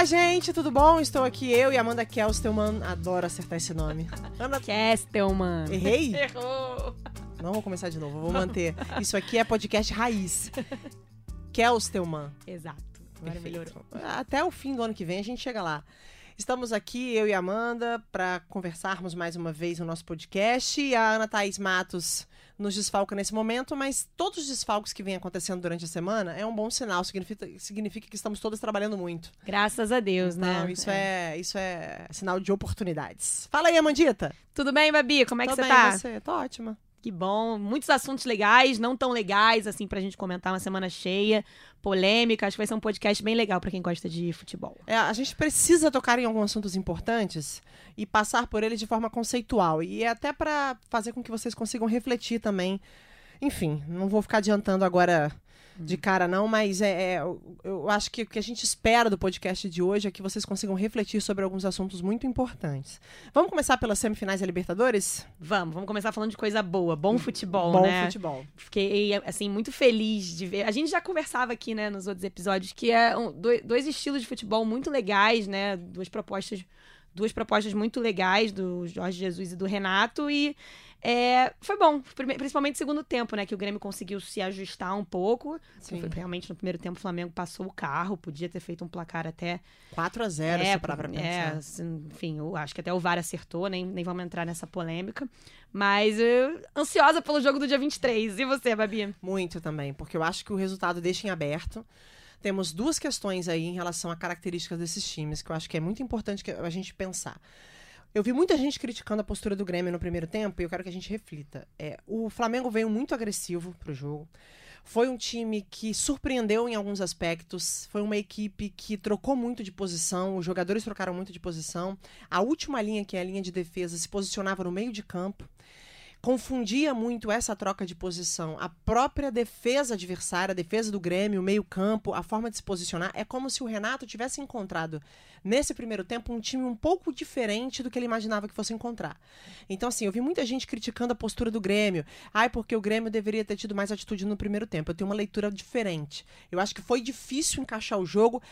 Olá, gente, tudo bom? Estou aqui eu e Amanda Kelstelman. Adoro acertar esse nome. Ana Kestelman. Errei? Errou. Não vou começar de novo, vou manter. Isso aqui é podcast raiz. Kelstelman. Exato. Agora melhorou. Até o fim do ano que vem a gente chega lá. Estamos aqui, eu e a Amanda, para conversarmos mais uma vez no nosso podcast. E a Ana Thaís Matos nos desfalca nesse momento, mas todos os desfalques que vêm acontecendo durante a semana é um bom sinal, significa, significa que estamos todos trabalhando muito. Graças a Deus, então, né? Isso é. isso é sinal de oportunidades. Fala aí, Amandita. Tudo bem, Babi? Como é Tô que você bem, tá? Você? Tô ótima. Que bom. Muitos assuntos legais, não tão legais, assim, pra gente comentar uma semana cheia, polêmica. Acho que vai ser um podcast bem legal pra quem gosta de futebol. É, a gente precisa tocar em alguns assuntos importantes e passar por eles de forma conceitual. E é até para fazer com que vocês consigam refletir também. Enfim, não vou ficar adiantando agora de cara, não, mas é, é, eu, acho que o que a gente espera do podcast de hoje é que vocês consigam refletir sobre alguns assuntos muito importantes. Vamos começar pelas semifinais da Libertadores? Vamos, vamos começar falando de coisa boa. Bom futebol, Bom né? futebol. Fiquei, assim, muito feliz de ver. A gente já conversava aqui, né, nos outros episódios, que é um- dois, dois estilos de futebol muito legais, né? Duas propostas, duas propostas muito legais do Jorge Jesus e do Renato. E é, foi bom, principalmente no segundo tempo, né? Que o Grêmio conseguiu se ajustar um pouco. Sim. Foi, realmente, no primeiro tempo, o Flamengo passou o carro, podia ter feito um placar até 4 a 0 é, se parar pra pensar. é, assim, enfim, eu acho que até o VAR acertou, nem, nem vamos entrar nessa polêmica. Mas eu, ansiosa pelo jogo do dia 23. E você, Babi? Muito também, porque eu acho que o resultado deixa em aberto. Temos duas questões aí em relação a características desses times, que eu acho que é muito importante a gente pensar. Eu vi muita gente criticando a postura do Grêmio no primeiro tempo e eu quero que a gente reflita. É, o Flamengo veio muito agressivo pro jogo. Foi um time que surpreendeu em alguns aspectos. Foi uma equipe que trocou muito de posição. Os jogadores trocaram muito de posição. A última linha, que é a linha de defesa, se posicionava no meio de campo confundia muito essa troca de posição. A própria defesa adversária, a defesa do Grêmio, o meio-campo, a forma de se posicionar, é como se o Renato tivesse encontrado nesse primeiro tempo um time um pouco diferente do que ele imaginava que fosse encontrar. Então, assim, eu vi muita gente criticando a postura do Grêmio. Ai, porque o Grêmio deveria ter tido mais atitude no primeiro tempo. Eu tenho uma leitura diferente. Eu acho que foi difícil encaixar o jogo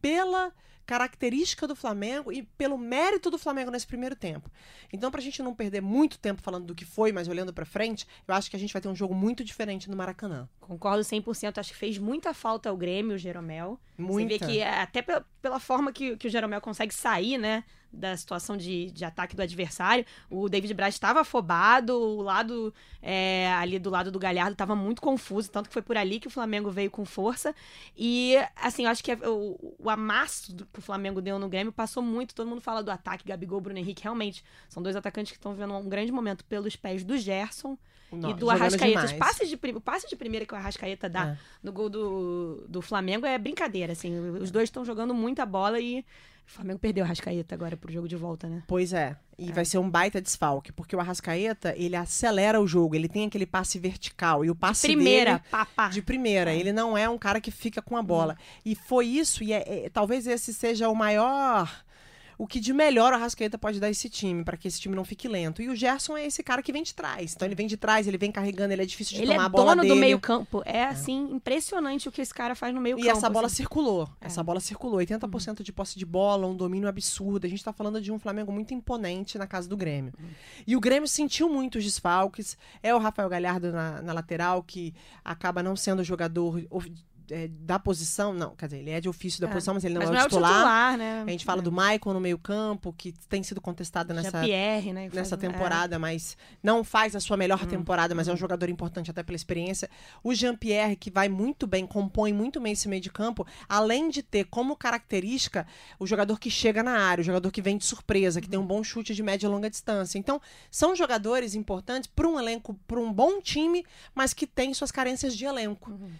pela característica do Flamengo e pelo mérito do Flamengo nesse primeiro tempo. Então, pra gente não perder muito tempo falando do que foi, mas olhando pra frente, eu acho que a gente vai ter um jogo muito diferente no Maracanã. Concordo 100%. Acho que fez muita falta ao Grêmio, o Jeromel. Muita. Você vê que é, até pela, pela forma que, que o Jeromel consegue sair, né? Da situação de, de ataque do adversário. O David Braz estava afobado, o lado é, ali do lado do Galhardo estava muito confuso, tanto que foi por ali que o Flamengo veio com força. E, assim, eu acho que o, o amasso do- que o Flamengo deu no Grêmio passou muito. Todo mundo fala do ataque, Gabigol, Bruno Henrique. Realmente, são dois atacantes que estão vivendo um grande momento pelos pés do Gerson Não, e do Arrascaeta. Os passes de, o passe de primeira que o Arrascaeta dá É. no gol do, do Flamengo é brincadeira, assim. Os dois estão jogando muita bola e o Flamengo perdeu o Arrascaeta agora pro jogo de volta, né? Pois é. E vai ser um baita desfalque, porque o Arrascaeta, ele acelera o jogo, ele tem aquele passe vertical e o passe Primeira, dele papá. de primeira. Ele não é um cara que fica com a bola. E foi isso, e é- é- talvez esse seja o maior. O que de melhor o Arrascaeta pode dar esse time, para que esse time não fique lento. E o Gerson é esse cara que vem de trás. Então ele vem de trás, ele vem carregando, ele é difícil de Ele tomar é a bola dono dele. do meio campo. É, assim, impressionante o que esse cara faz no meio E essa bola assim. circulou. É. Essa bola circulou. 80% de posse de bola, um domínio absurdo. A gente tá falando de um Flamengo muito imponente na casa do Grêmio. E o Grêmio sentiu muito os desfalques. É o Rafael Galhardo na, na lateral, que acaba não sendo jogador é, da posição. Não, quer dizer, ele é de ofício da É. posição, mas ele não, Mas é, não o é o titular. titular, né? A gente fala do Maicon no meio-campo, que tem sido contestado nessa, Jean-Pierre, né? nessa faz- é. temporada, mas não faz a sua melhor Hum, temporada, mas é um jogador importante até pela experiência. O Jean-Pierre, que vai muito bem, compõe muito bem esse meio de campo, além de ter como característica o jogador que chega na área, o jogador que vem de surpresa, que tem um bom chute de média e longa distância. Então, são jogadores importantes para um elenco, para um bom time, mas que tem suas carências de elenco. Uhum.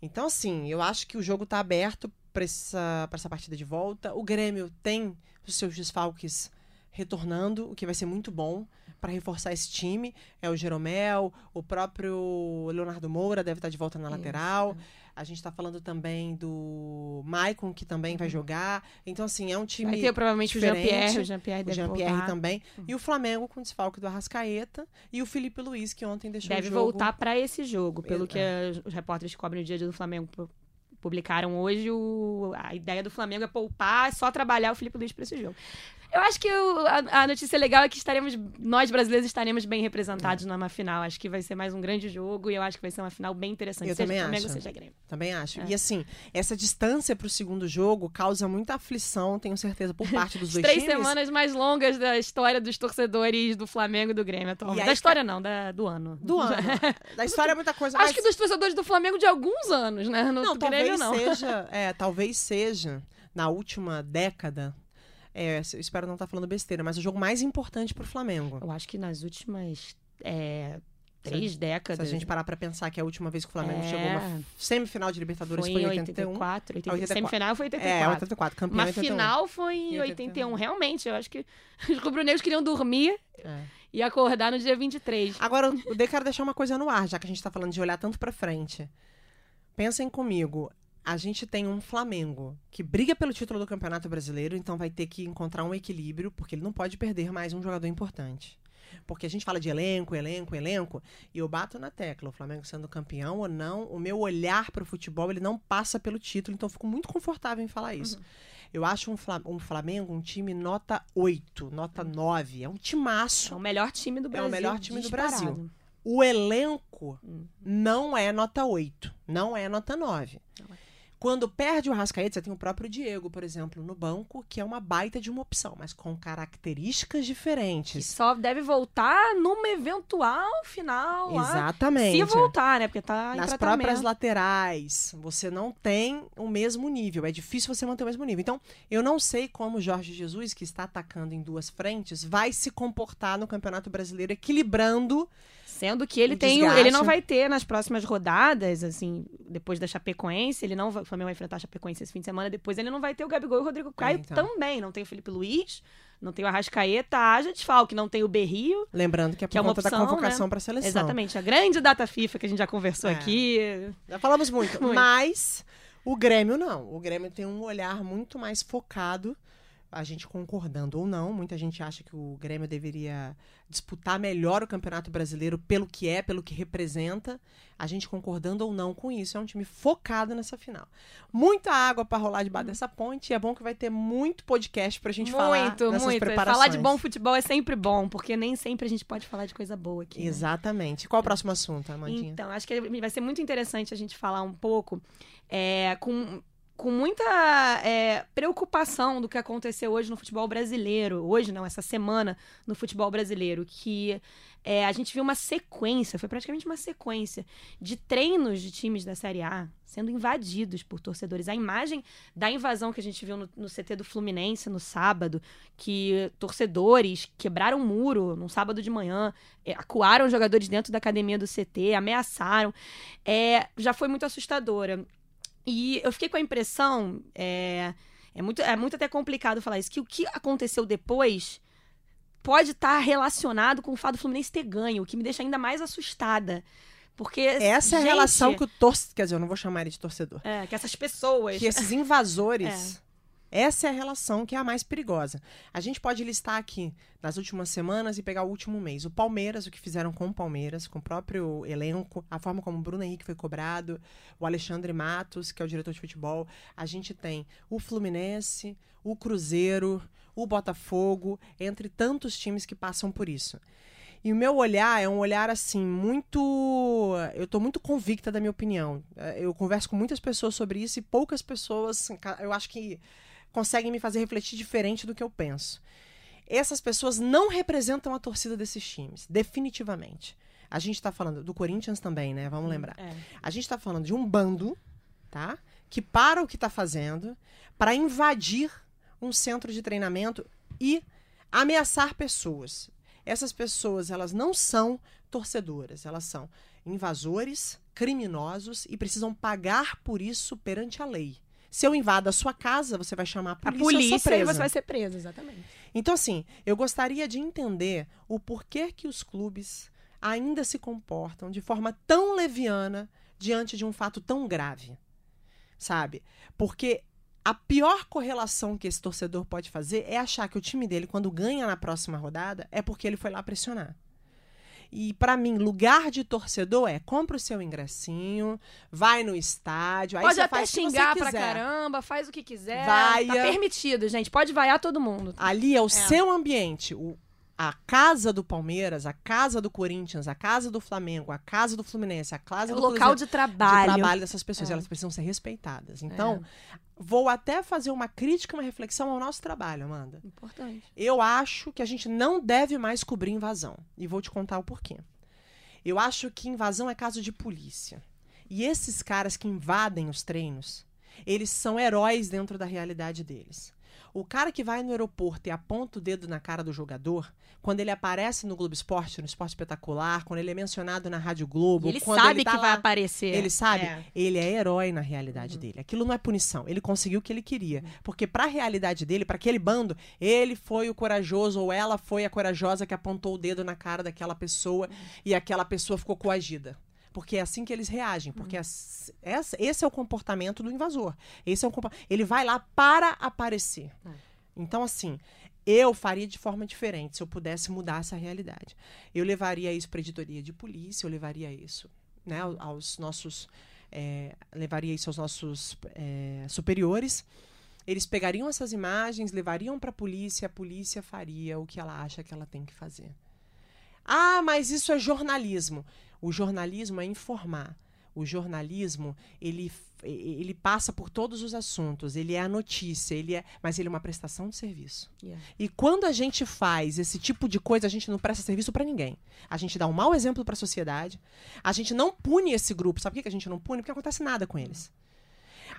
Então, assim, eu acho que o jogo tá aberto para essa, pra essa partida de volta. O Grêmio tem os seus desfalques retornando, o que vai ser muito bom para reforçar esse time. É o Jeromel, o próprio Leonardo Moura deve estar de volta na Isso, lateral. A gente tá falando também do Maicon, que também vai jogar. Então, assim, é um time. Vai ter provavelmente o diferente. Jean-Pierre. O Jean-Pierre o deve Jean-Pierre voltar. também. E o Flamengo com desfalque do Arrascaeta. E o Felipe Luiz, que ontem deixou Deve o jogo. voltar pra esse jogo, pelo É. que os repórteres cobrem o dia do Flamengo publicaram hoje, o, a ideia do Flamengo é poupar, só trabalhar o Felipe Luiz para esse jogo. Eu acho que o, a, a, notícia legal é que estaremos, nós brasileiros estaremos bem representados é. numa final. Acho que vai ser mais um grande jogo e eu acho que vai ser uma final bem interessante. Eu seja também Flamengo, acho. seja Grêmio. Também acho. É. E assim, essa distância para o segundo jogo causa muita aflição, tenho certeza, por parte dos dois três times. Três semanas mais longas da história dos torcedores do Flamengo e do Grêmio atualmente. Da história não, da, do ano. Do ano. da história é muita coisa. Acho mas... que dos torcedores do Flamengo de alguns anos, né? No não, Grêmio, talvez não. seja. É, talvez seja na última década é, eu espero não estar tá falando besteira, mas o jogo mais importante para o Flamengo. Eu acho que nas últimas é, três se, décadas. Se a gente parar para pensar que a última vez que o Flamengo é... chegou uma semifinal de Libertadores foi, em 81. 84, 80, 84. Semifinal foi 84. É, 84, campeão Uma 81. final foi em 81. 81. Realmente, eu acho que os rubro-negros queriam dormir. É. E acordar no dia 23. Agora, eu quero deixar uma coisa no ar, já que a gente está falando de olhar tanto para frente. Pensem comigo, a gente tem um Flamengo que briga pelo título do Campeonato Brasileiro, então vai ter que encontrar um equilíbrio, porque ele não pode perder mais um jogador importante. Porque a gente fala de elenco, elenco, elenco, e eu bato na tecla, o Flamengo sendo campeão ou não, o meu olhar para o futebol, ele não passa pelo título, então eu fico muito confortável em falar isso. Uhum. Eu acho um, um, Flamengo um time nota 8, nota 9, é um timaço. É o melhor time do Brasil. É o melhor time disparado. do Brasil. O elenco uhum. não é nota 8, não é nota 9. Não é. Quando perde o Rascaeta, você tem o próprio Diego, por exemplo, no banco, que é uma baita de uma opção, mas com características diferentes. Que só deve voltar numa eventual final. Exatamente. Lá, se voltar, né? Porque tá Nas próprias laterais, você não tem o mesmo nível. É difícil você manter o mesmo nível. Então, eu não sei como o Jorge Jesus, que está atacando em duas frentes, vai se comportar no Campeonato Brasileiro, equilibrando Sendo que ele tem, ele não vai ter nas próximas rodadas, assim, depois da Chapecoense, ele não vai, o Flamengo vai enfrentar a Chapecoense esse fim de semana, depois ele não vai ter o Gabigol e o Rodrigo Caio é, então. também, não tem o Felipe Luiz, não tem o Arrascaeta, haja desfalque, não tem o Berrio. Lembrando que é por que conta é opção, da convocação né? para a seleção. Exatamente, a grande data FIFA que a gente já conversou é. aqui. Já falamos muito, muito, mas o Grêmio não. O Grêmio tem um olhar muito mais focado a gente concordando ou não, muita gente acha que o Grêmio deveria disputar melhor o Campeonato Brasileiro pelo que é, pelo que representa. A gente concordando ou não com isso, é um time focado nessa final. Muita água para rolar debaixo dessa ponte e é bom que vai ter muito podcast pra gente muito, falar muito. muito. preparações. Falar de bom futebol é sempre bom, porque nem sempre a gente pode falar de coisa boa aqui. Né? Exatamente. Qual o próximo assunto, Amandinha? Então, acho que vai ser muito interessante a gente falar um pouco é, com com muita é, preocupação do que aconteceu hoje no futebol brasileiro. Hoje, não, essa semana no futebol brasileiro. Que é, a gente viu uma sequência, foi praticamente uma sequência, de treinos de times da Série A sendo invadidos por torcedores. A imagem da invasão que a gente viu no, no CT do Fluminense no sábado, que torcedores quebraram um muro no sábado de manhã, é, acuaram jogadores dentro da academia do CT, ameaçaram, é, já foi muito assustadora. E eu fiquei com a impressão, é, é, muito, é muito até complicado falar isso, que o que aconteceu depois pode estar relacionado com o fato do Fluminense ter ganho, o que me deixa ainda mais assustada. Porque. Essa gente, é a relação que o torcedor. Quer dizer, eu não vou chamar ele de torcedor. É, que essas pessoas. Que esses invasores. É. Essa é a relação que é a mais perigosa. A gente pode listar aqui nas últimas semanas e pegar o último mês. O Palmeiras, o que fizeram com o Palmeiras, com o próprio elenco, a forma como o Bruno Henrique foi cobrado, o Alexandre Matos, que é o diretor de futebol. A gente tem o Fluminense, o Cruzeiro, o Botafogo, entre tantos times que passam por isso. E o meu olhar é um olhar assim, muito. Eu estou muito convicta da minha opinião. Eu converso com muitas pessoas sobre isso e poucas pessoas. Eu acho que conseguem me fazer refletir diferente do que eu penso. Essas pessoas não representam a torcida desses times, definitivamente. A gente está falando do Corinthians também, né? Vamos lembrar. É. A gente está falando de um bando, tá? Que para o que está fazendo para invadir um centro de treinamento e ameaçar pessoas. Essas pessoas, elas não são torcedoras, elas são invasores, criminosos e precisam pagar por isso perante a lei. Se eu invado a sua casa, você vai chamar a polícia. A polícia e você vai ser preso, exatamente. Então, assim, eu gostaria de entender o porquê que os clubes ainda se comportam de forma tão leviana diante de um fato tão grave. Sabe? Porque a pior correlação que esse torcedor pode fazer é achar que o time dele, quando ganha na próxima rodada, é porque ele foi lá pressionar. E para mim, lugar de torcedor é compra o seu ingressinho, vai no estádio, aí Pode você até faz o que você xingar pra caramba, faz o que quiser. Vaia. Tá permitido, gente. Pode vaiar todo mundo. Ali é o seu ambiente. O, a casa do Palmeiras, a casa do Corinthians, a casa do Flamengo, a casa do Fluminense, a casa É o do local Cruzeiro, de trabalho. de trabalho dessas pessoas. É. Elas precisam ser respeitadas. Então, vou até fazer uma crítica, uma reflexão ao nosso trabalho, Amanda. Importante. Eu acho que a gente não deve mais cobrir invasão. E vou te contar o porquê. Eu acho que invasão é caso de polícia. E esses caras que invadem os treinos, eles são heróis dentro da realidade deles. O cara que vai no aeroporto e aponta o dedo na cara do jogador, quando ele aparece no Globo Esporte, no Esporte Espetacular, quando ele é mencionado na Rádio Globo, ele quando sabe ele tá que vai lá- aparecer. ele sabe? É. Ele é herói na realidade dele. Aquilo não é punição. Ele conseguiu o que ele queria. Porque pra realidade dele, pra aquele bando, ele foi o corajoso ou ela foi a corajosa que apontou o dedo na cara daquela pessoa e aquela pessoa ficou coagida. Porque é assim que eles reagem. Porque as- essa- esse é o comportamento do invasor. Esse é o compa- Ele vai lá para aparecer. Então, assim, eu faria de forma diferente se eu pudesse mudar essa realidade. Eu levaria isso para editoria de polícia, eu levaria isso né, ao- aos nossos. é, levaria isso aos nossos é, superiores. Eles pegariam essas imagens, levariam para a polícia, a polícia faria o que ela acha que ela tem que fazer. Ah, mas isso é jornalismo. O jornalismo é informar. O jornalismo, ele, ele passa por todos os assuntos. Ele é a notícia, ele é, mas ele é uma prestação de serviço. Yeah. E quando a gente faz esse tipo de coisa, a gente não presta serviço pra ninguém. A gente dá um mau exemplo pra sociedade. A gente não pune esse grupo. Sabe por que que a gente não pune? Porque não acontece nada com eles.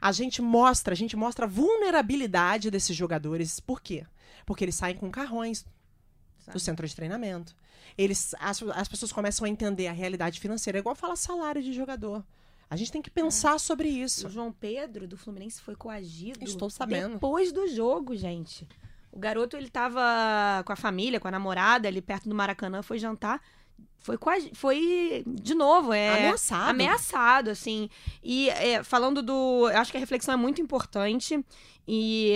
A gente mostra, a gente mostra a vulnerabilidade desses jogadores. Por quê? Porque eles saem com carrões do centro de treinamento. Eles, as, as pessoas começam a entender a realidade financeira. É igual falar salário de jogador. A gente tem que pensar sobre isso. O João Pedro do Fluminense foi coagido. Estou sabendo. Depois do jogo, gente. O garoto, ele tava com a família, com a namorada, ali perto do Maracanã, foi jantar. Foi coagi... Foi, de novo, é... Ameaçado. Ameaçado, assim. E é, falando do... Eu acho que a reflexão é muito importante. E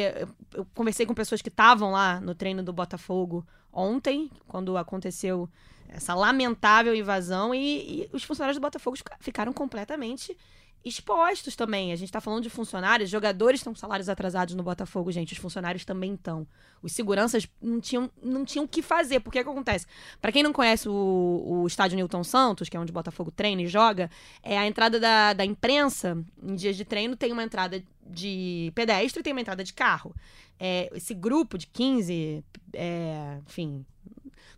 eu conversei com pessoas que estavam lá no treino do Botafogo ontem, quando aconteceu essa lamentável invasão, e, e os funcionários do Botafogo fica- ficaram completamente expostos também. A gente tá falando de funcionários, jogadores estão com salários atrasados no Botafogo, gente. Os funcionários também estão. Os seguranças não tinham não tinham o que fazer. Porque que acontece? Pra quem não conhece o, o estádio Newton Santos, que é onde o Botafogo treina e joga, é a entrada da, da imprensa em dias de treino tem uma entrada de pedestre e tem uma entrada de carro. É, esse grupo de 15, é, enfim,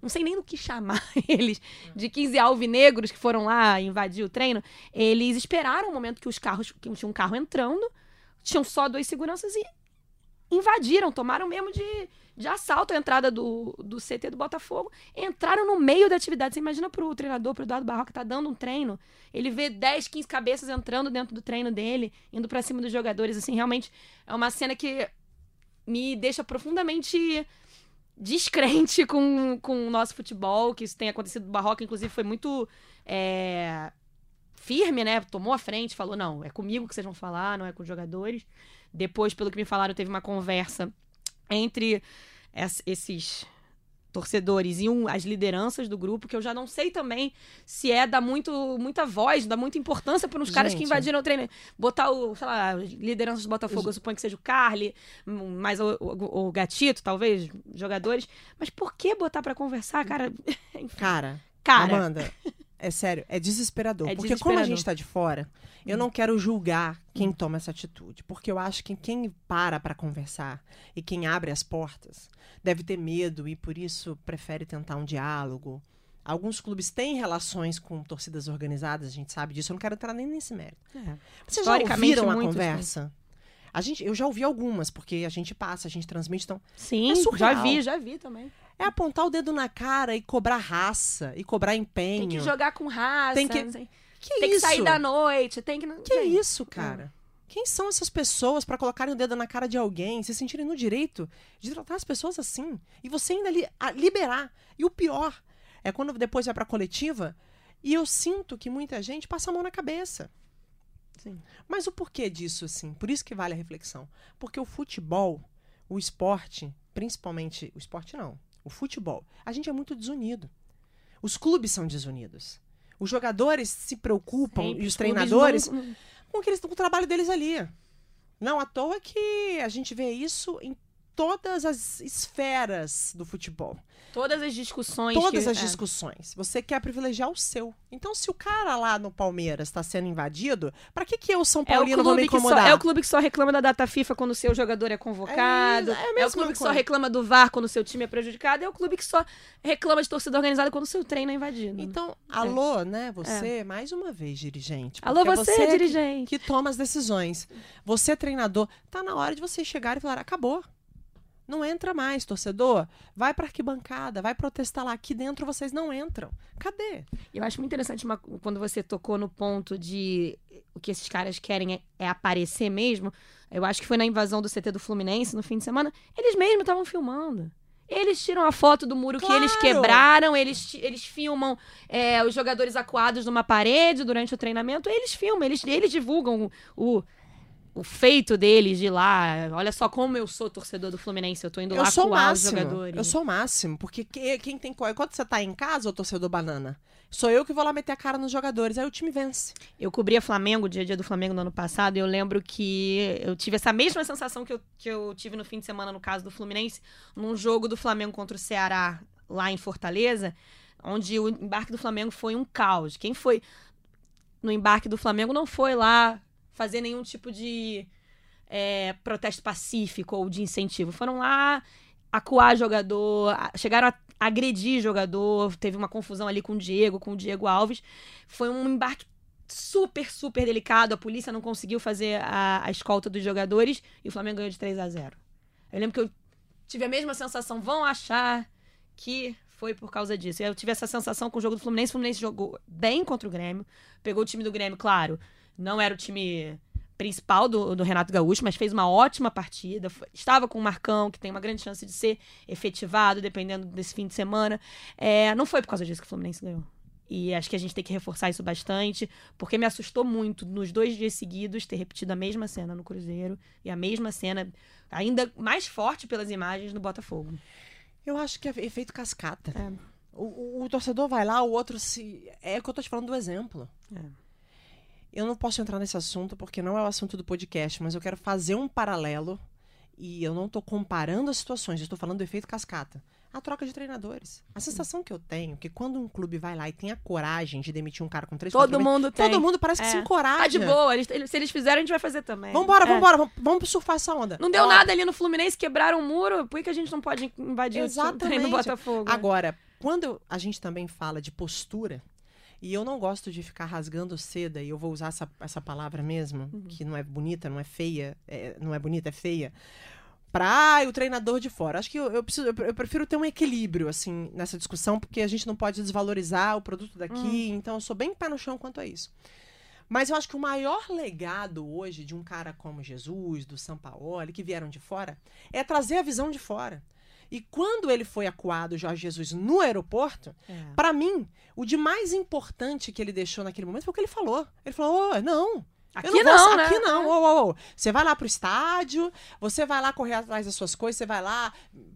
não sei nem do que chamar eles, de 15 alvinegros que foram lá invadir o treino, eles esperaram o momento que os carros, que tinha um carro entrando, tinham só dois seguranças e invadiram, tomaram mesmo de, de assalto a entrada do, do CT do Botafogo, entraram no meio da atividade. Você imagina pro treinador, pro Eduardo Barroca, que tá dando um treino, ele vê 10, 15 cabeças entrando dentro do treino dele, indo pra cima dos jogadores, assim, realmente é uma cena que me deixa profundamente descrente com, com o nosso futebol, que isso tem acontecido. O Barroca, inclusive, foi muito é, firme, né? Tomou a frente, falou: não, é comigo que vocês vão falar, não é com os jogadores. Depois, pelo que me falaram, teve uma conversa entre es- esses torcedores e um, as lideranças do grupo, que eu já não sei também se é dar muito, muita voz, dar muita importância para uns caras que Gente. invadiram o treino. Botar o, sei lá, as lideranças do Botafogo, eu suponho que seja o Carly, mais o, o, o Gatito, talvez, jogadores. Mas por que botar para conversar, cara? Cara, cara, Amanda, é sério, é desesperador. É porque como a desesperador. gente tá de fora, eu não quero julgar quem toma essa atitude. Porque eu acho que quem para pra conversar e quem abre as portas deve ter medo e por isso prefere tentar um diálogo. Alguns clubes têm relações com torcidas organizadas, a gente sabe disso. Eu não quero entrar nem nesse mérito. É. Vocês já ouviram a muitos, conversa? A gente, eu já ouvi algumas, porque a gente passa, a gente transmite. Então, Sim, É já vi, já vi também. É apontar o dedo na cara e cobrar raça, e cobrar empenho. Tem que jogar com raça, Tem que-. Que tem que isso? sair da noite, tem que... não- Que Gente, isso, cara? Quem são essas pessoas pra colocarem o dedo na cara de alguém, se sentirem no direito de tratar as pessoas assim? E você ainda li- liberar. E o pior é quando depois vai pra coletiva e eu sinto que muita gente passa a mão na cabeça. Sim. Mas o porquê disso, assim? Por isso que vale a reflexão. Porque o futebol, o esporte, principalmente. O esporte não. O futebol, a gente é muito desunido. Os clubes são desunidos. Os jogadores se preocupam Sempre. e os treinadores não- com, aqueles, com o trabalho deles ali. Não à toa que a gente vê isso em todas as esferas do futebol. Todas as discussões. Todas que- as é. discussões. Você quer privilegiar o seu. Então, se o cara lá no Palmeiras está sendo invadido, pra que, que eu, São É Paulino, vou me que só, incomodar? é o clube que só reclama da data FIFA quando o seu jogador é convocado. É é É, o clube que só reclama do VAR quando o seu time é prejudicado. É o clube que só reclama de torcida organizada quando o seu treino é invadido. Então, alô, né? Você, mais uma vez, dirigente. É. Alô, porque você, é que- dirigente. que toma as decisões. Você, treinador, tá na hora de você chegar e falar: acabou. Não entra mais, torcedor. Vai pra arquibancada, vai protestar lá. Aqui dentro vocês não entram. Cadê? Eu acho muito interessante uma- quando você tocou no ponto de o que esses caras querem é, é aparecer mesmo. Eu acho que foi na invasão do CT do Fluminense no fim de semana. Eles mesmos estavam filmando. Eles tiram a foto do muro que eles Claro! quebraram, eles, eles filmam é, os jogadores acuados numa parede durante o treinamento. Eles filmam, eles, eles divulgam o, o, o feito deles de lá. Olha só como eu sou torcedor do Fluminense, eu tô indo Eu lá sou o acuar os máximo. jogadores. Eu sou o máximo. Porque que- quem tem. co- Quando você tá em casa, ô torcedor banana, sou eu que vou lá meter a cara nos jogadores. Aí o time vence. Eu cobria Flamengo, o dia a dia do Flamengo no ano passado, e eu lembro que eu tive essa mesma sensação que eu, que eu tive no fim de semana, no caso do Fluminense, num jogo do Flamengo contra o Ceará, lá em Fortaleza, onde o embarque do Flamengo foi um caos. Quem foi no embarque do Flamengo não foi lá fazer nenhum tipo de é, protesto pacífico ou de incentivo. Foram lá acuar jogador, chegaram a agredir jogador, teve uma confusão ali com o Diego, com o Diego Alves. Foi um embarque super, super delicado. A polícia não conseguiu fazer a, a escolta dos jogadores e o Flamengo ganhou de 3 a 0 Eu lembro que eu tive a mesma sensação. Vão achar que foi por causa disso. Eu tive essa sensação com o jogo do Fluminense. O Fluminense jogou bem contra o Grêmio. Pegou o time do Grêmio, claro. Não era o time principal do, do Renato Gaúcho, mas fez uma ótima partida. Foi- estava com o Marcão, que tem uma grande chance de ser efetivado, dependendo desse fim de semana. É, não foi por causa disso que o Fluminense ganhou. E acho que a gente tem que reforçar isso bastante, porque me assustou muito nos dois dias seguidos ter repetido a mesma cena no Cruzeiro e a mesma cena, ainda mais forte pelas imagens, no Botafogo. Eu acho que é efeito cascata. É. O, o- o torcedor vai lá, o outro se. É o que eu tô te falando do exemplo. É. Eu não posso entrar nesse assunto porque não é o assunto do podcast, mas eu quero fazer um paralelo. E eu não tô comparando as situações, eu estou falando do efeito cascata. A troca de treinadores. A sensação que eu tenho é que quando um clube vai lá e tem a coragem de demitir um cara com três Todo quatro meses, mundo tem. Todo mundo parece que É. se encoraja. Tá de boa. Eles- se eles fizerem, a gente vai fazer também. Vambora, É. vambora, vamos, vamos surfar essa onda. Não deu Ó, nada ali no Fluminense, quebraram o muro. Por que que a gente não pode invadir o Exatamente. treino do Botafogo? Agora, quando a gente também fala de postura, e eu não gosto de ficar rasgando seda, e eu vou usar essa, essa palavra mesmo, Uhum. que não é bonita, não é feia, é- não é bonita, é feia, pra ai, o treinador de fora. Acho que eu, eu preciso, eu, eu prefiro ter um equilíbrio, assim, nessa discussão, porque a gente não pode desvalorizar o produto daqui, Hum. então eu sou bem pé no chão quanto a isso. Mas eu acho que o maior legado hoje de um cara como Jesus, do Sampaoli, que vieram de fora, é trazer a visão de fora. E quando ele foi acuado, Jorge Jesus, no aeroporto, É. pra mim, o de mais importante que ele deixou naquele momento foi o que ele falou. Ele falou: "Ô, não. Aqui eu não, não, vou, né? Aqui não. Ô, ô, ô. Você vai lá pro estádio, você vai lá correr atrás das suas coisas, você vai lá,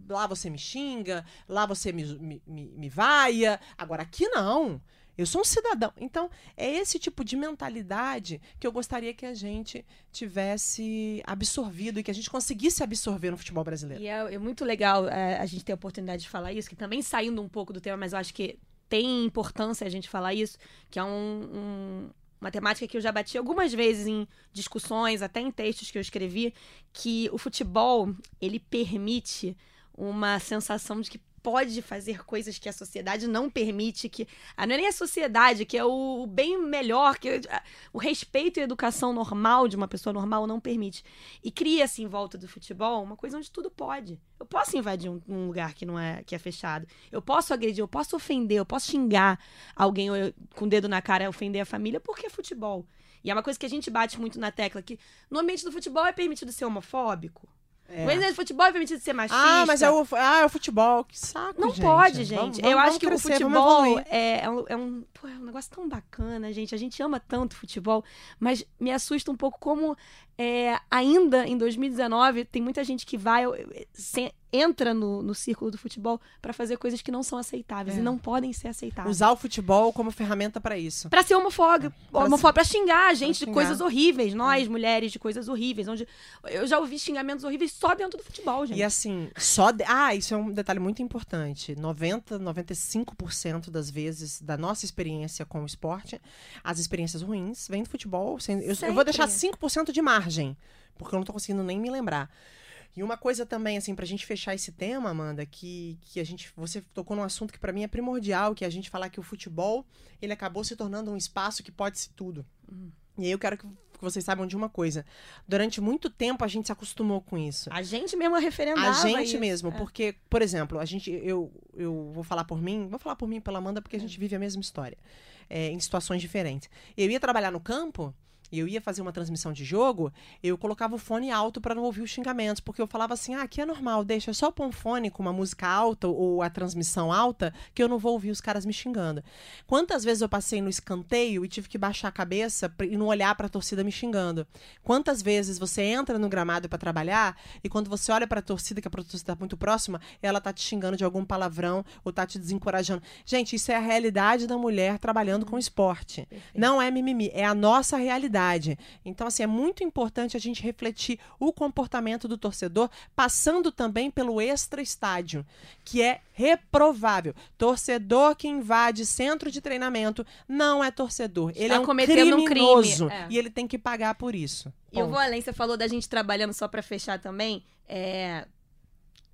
lá você me xinga, lá você me, me, me, me vaia. Agora, aqui não. Eu sou um cidadão. Então, é esse tipo de mentalidade que eu gostaria que a gente tivesse absorvido e que a gente conseguisse absorver no futebol brasileiro. E é, é muito legal é, a gente ter a oportunidade de falar isso, que também saindo um pouco do tema, mas eu acho que tem importância a gente falar isso, que é um, um- uma temática que eu já bati algumas vezes em discussões, até em textos que eu escrevi, que o futebol, ele permite uma sensação de que pode fazer coisas que a sociedade não permite, que ah, não é nem a sociedade, que é o, o bem melhor, que ah, o respeito e educação normal de uma pessoa normal não permite. E cria-se em volta do futebol uma coisa onde tudo pode. Eu posso invadir um, um lugar que não é que é fechado. Eu posso agredir, eu posso ofender, eu posso xingar alguém eu- com o dedo na cara, ofender a família, porque é futebol. E é uma coisa que a gente bate muito na tecla, que no ambiente do futebol é permitido ser homofóbico. É. No ambiente do futebol é permitido ser machista. Ah, mas é o, ah, é o futebol. Que saco, Não gente. pode, gente. vamos- eu vamos acho que crescer, o futebol é, é um, é, um, pô, é um negócio tão bacana, gente. A gente ama tanto futebol, mas me assusta um pouco como é, ainda em 2019 tem muita gente que vai sem- entra no, no círculo do futebol pra fazer coisas que não são aceitáveis É. e não podem ser aceitáveis. Usar o futebol como ferramenta pra isso. Pra ser homofóbico, Pra homofóbico, pra xingar a gente de xingar. coisas horríveis, nós, mulheres, de coisas horríveis. Onde eu já ouvi xingamentos horríveis só dentro do futebol, gente. E assim, só. de- Ah, isso é um detalhe muito importante. 90, 95% das vezes da nossa experiência com o esporte, as experiências ruins vêm do futebol. Eu, eu vou deixar Sempre. 5% de margem, porque eu não tô conseguindo nem me lembrar. E uma coisa também, assim, pra gente fechar esse tema, Amanda, que, que a gente. Você tocou num assunto que pra mim é primordial, que é a gente falar que o futebol ele acabou se tornando um espaço que pode ser tudo. E aí eu quero que vocês saibam de uma coisa. Durante muito tempo a gente se acostumou com isso. A gente mesmo referendava A gente isso. mesmo, É. porque, por exemplo, a gente, eu, eu vou falar por mim, vou falar por mim pela Amanda, porque a gente vive a mesma história, é, em situações diferentes. Eu ia trabalhar no campo, e eu ia fazer uma transmissão de jogo, eu colocava o fone alto para não ouvir os xingamentos, porque eu falava assim, ah, aqui é normal, deixa só pôr um fone com uma música alta ou a transmissão alta, que eu não vou ouvir os caras me xingando. Quantas vezes eu passei no escanteio e tive que baixar a cabeça e não olhar para a torcida me xingando? Quantas vezes você entra no gramado para trabalhar e quando você olha para a torcida, que a torcida está muito próxima, ela tá te xingando de algum palavrão ou tá te desencorajando? Gente, isso é a realidade da mulher trabalhando com esporte. Não é mimimi, é a nossa realidade. Então, assim, é muito importante a gente refletir o comportamento do torcedor, passando também pelo extra-estádio, que é reprovável. Torcedor que invade centro de treinamento não é torcedor. Ele Está é um cometendo um crime, criminoso é. e ele tem que pagar por isso. E eu vou além, você falou da gente trabalhando só pra fechar também. É...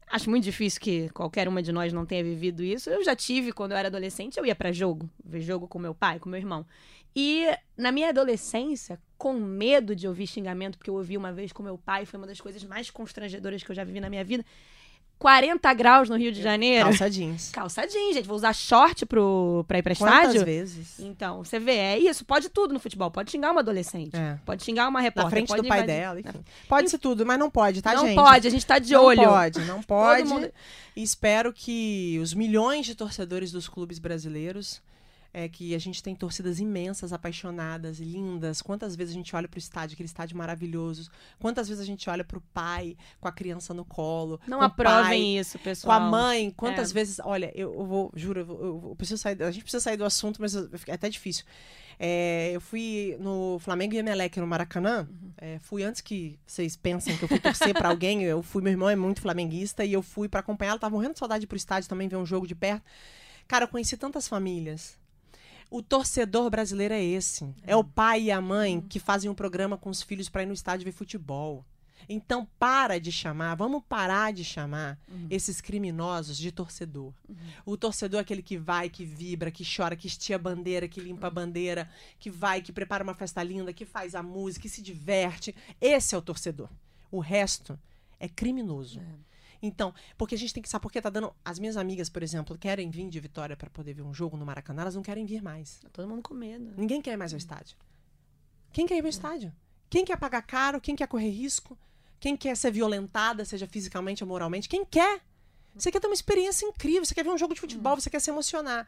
Acho muito difícil que qualquer uma de nós não tenha vivido isso. Eu já tive quando eu era adolescente, eu ia pra jogo, ver jogo com meu pai, com meu irmão. E na minha adolescência, com medo de ouvir xingamento, porque eu ouvi uma vez com meu pai, foi uma das coisas mais constrangedoras que eu já vivi na minha vida. 40 graus no Rio de Janeiro. Calça jeans. Calça jeans, gente. Vou usar short pro, pra ir pra Quantas estádio. vezes? Então, você vê, é isso. Pode tudo no futebol. Pode xingar uma adolescente. É. Pode xingar uma repórter. Na frente pode do pai dela, enfim. Pode ser tudo, mas não pode, tá, não gente? pode, a gente tá de não olho. pode, não pode. mundo- E espero que os milhões de torcedores dos clubes brasileiros, é que a gente tem torcidas imensas, apaixonadas, lindas. Quantas vezes a gente olha pro estádio, aquele estádio maravilhoso. Quantas vezes a gente olha pro pai com a criança no colo. Não com o aprovem pai, isso, Com pessoal. a mãe, quantas É. vezes. Olha, eu, eu vou, juro, eu, preciso sair. A gente precisa sair do assunto, mas é até difícil. É, eu fui no Flamengo e Emelec no Maracanã. Uhum. É, fui antes que vocês pensem que eu fui torcer pra alguém. Eu fui, meu irmão é muito flamenguista e eu fui pra acompanhar. Ela tava morrendo de saudade pro estádio também ver um jogo de perto. Cara, eu conheci tantas famílias. O torcedor brasileiro é esse. É o pai e a mãe que fazem um programa com os filhos pra ir no estádio ver futebol. Então, para de chamar, vamos parar de chamar esses criminosos de torcedor. O torcedor é aquele que vai, que vibra, que chora, que estia a bandeira, que limpa a bandeira, que vai, que prepara uma festa linda, que faz a música, que se diverte. Esse é o torcedor. O resto é criminoso. Então, porque a gente tem que saber, porque tá dando. As minhas amigas, por exemplo, querem vir de Vitória para poder ver um jogo no Maracanã, elas não querem vir mais. Tá todo mundo com medo. Ninguém quer ir mais ao estádio. Quem quer ir ao estádio? Quem quer pagar caro? Quem quer correr risco? Quem quer ser violentada, seja fisicamente ou moralmente? Quem quer? Você quer ter uma experiência incrível, você quer ver um jogo de futebol, você quer se emocionar.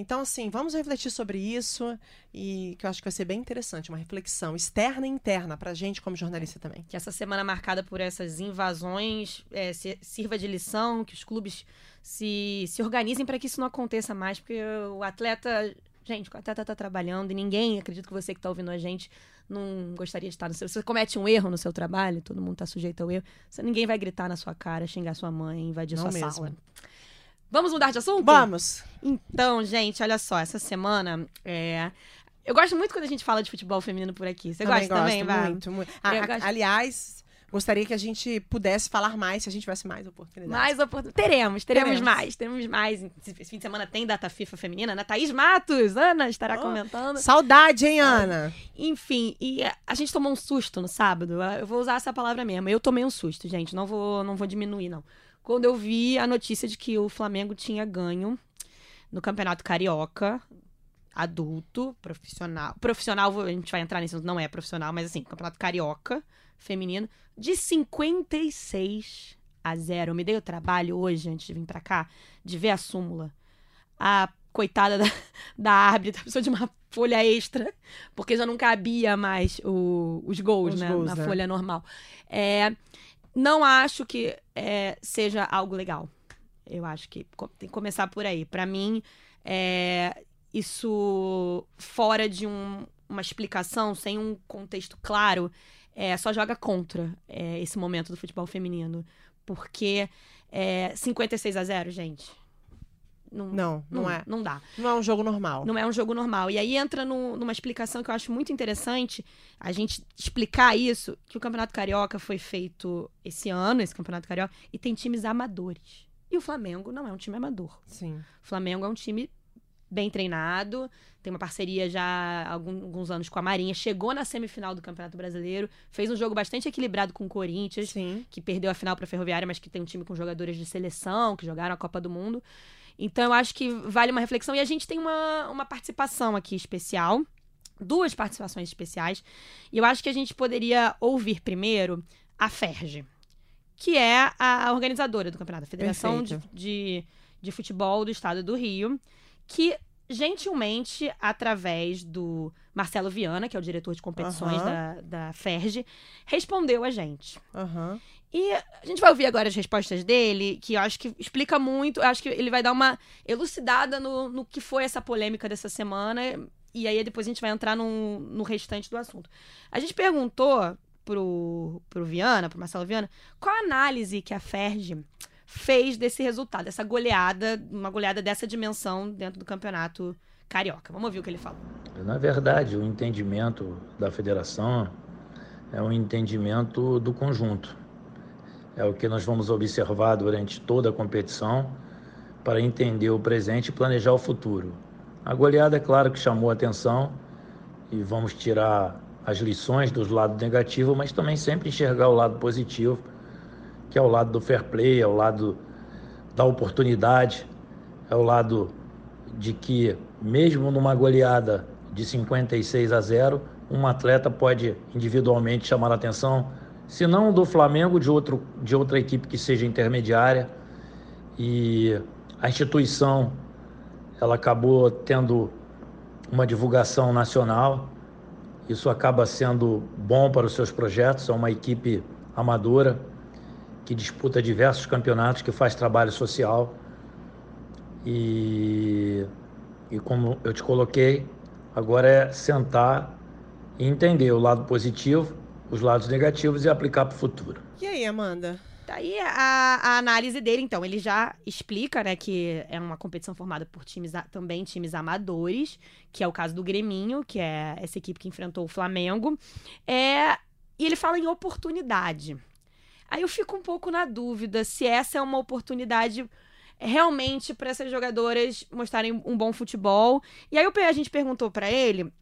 Então, assim, vamos refletir sobre isso e que eu acho que vai ser bem interessante, uma reflexão externa e interna pra gente como jornalista também. Que essa semana marcada por essas invasões é, se- sirva de lição, que os clubes se, se organizem para que isso não aconteça mais, porque o atleta. Gente, o atleta tá trabalhando e ninguém, acredito que você que tá ouvindo a gente, não gostaria de estar no seu. Se você comete um erro no seu trabalho, todo mundo tá sujeito ao erro, você, ninguém vai gritar na sua cara, xingar sua mãe, invadir Não sua mesmo. sala. Vamos mudar de assunto? Vamos! Então, gente, olha só, essa semana é. Eu gosto muito quando a gente fala de futebol feminino por aqui. Você também gosta também, gosto, Vá? muito, muito. A- a- gosto. Aliás, gostaria que a gente pudesse falar mais se a gente tivesse mais oportunidades. Mais oportunidades. Teremos, teremos, Teremos. mais, teremos mais. Esse fim de semana tem data FIFA feminina, né? Thaís Matos, Ana estará Oh. comentando. Saudade, hein, Ana? Enfim, e a- a gente tomou um susto no sábado. Eu vou usar essa palavra mesmo. Eu tomei um susto, gente. Não vou, não vou diminuir, não. Quando eu vi a notícia de que o Flamengo tinha ganho no Campeonato Carioca, adulto, profissional. Profissional, a gente vai entrar nisso, não é profissional, mas assim, Campeonato Carioca, feminino, de 56 a 0. Eu me dei o trabalho hoje, antes de vir pra cá, de ver a súmula. A coitada da, da árbitra precisou de uma folha extra, porque já não cabia mais o- os gols, Os né? gols, na né? folha normal. É, não acho que é, seja algo legal. Eu acho que tem que começar por aí. Para mim, é, isso fora de um, uma explicação, sem um contexto claro, é, só joga contra é, esse momento do futebol feminino. Porque é, 56 a 0, gente. Não, não, não, não, é. Não dá. Não é um jogo normal. Não é um jogo normal. E aí entra no, numa explicação que eu acho muito interessante a gente explicar isso, que o Campeonato Carioca foi feito esse ano, esse Campeonato Carioca, e tem times amadores. E o Flamengo não é um time amador. Sim. O Flamengo é um time bem treinado, tem uma parceria já há alguns anos com a Marinha, chegou na semifinal do Campeonato Brasileiro, fez um jogo bastante equilibrado com o Corinthians, Sim. que perdeu a final para a Ferroviária, mas que tem um time com jogadores de seleção, que jogaram a Copa do Mundo. Então eu acho que vale uma reflexão. E a gente tem uma, uma participação aqui especial, duas participações especiais. E eu acho que a gente poderia ouvir primeiro a FERJ, que é a organizadora do campeonato, a Federação de, de, de Futebol do Estado do Rio que gentilmente, através do Marcelo Viana, que é o diretor de competições uhum. da, da FERJ, respondeu a gente. Uhum. E a gente vai ouvir agora as respostas dele, que eu acho que explica muito. Eu acho que ele vai dar uma elucidada no, no que foi essa polêmica dessa semana. E aí depois a gente vai entrar no, no restante do assunto. A gente perguntou pro, pro Viana, pro Marcelo Viana, qual a análise que a FERJ fez desse resultado, essa goleada, uma goleada dessa dimensão dentro do campeonato carioca. Vamos ouvir o que ele falou. Na verdade, o entendimento da federação é um entendimento do conjunto. É o que nós vamos observar durante toda a competição para entender o presente e planejar o futuro. A goleada, é claro que chamou a atenção e vamos tirar as lições dos lados negativos, mas também sempre enxergar o lado positivo que é o lado do fair play, é o lado da oportunidade, é o lado de que, mesmo numa goleada de 56 a 0, um atleta pode individualmente chamar a atenção, se não do Flamengo, de, outro, de outra equipe que seja intermediária. E a instituição ela acabou tendo uma divulgação nacional. Isso acaba sendo bom para os seus projetos. É uma equipe amadora que disputa diversos campeonatos, que faz trabalho social. E, e como eu te coloquei, agora é sentar e entender o lado positivo, os lados negativos e aplicar para o futuro. E aí, Amanda? Daí a, a, análise dele, então, ele já explica, né, que é uma competição formada por times também times amadores, que é o caso do Greminho, que é essa equipe que enfrentou o Flamengo. É, e ele fala em oportunidade. Aí eu fico um pouco na dúvida se essa é uma oportunidade realmente para essas jogadoras mostrarem um bom futebol. E aí a gente perguntou para ele,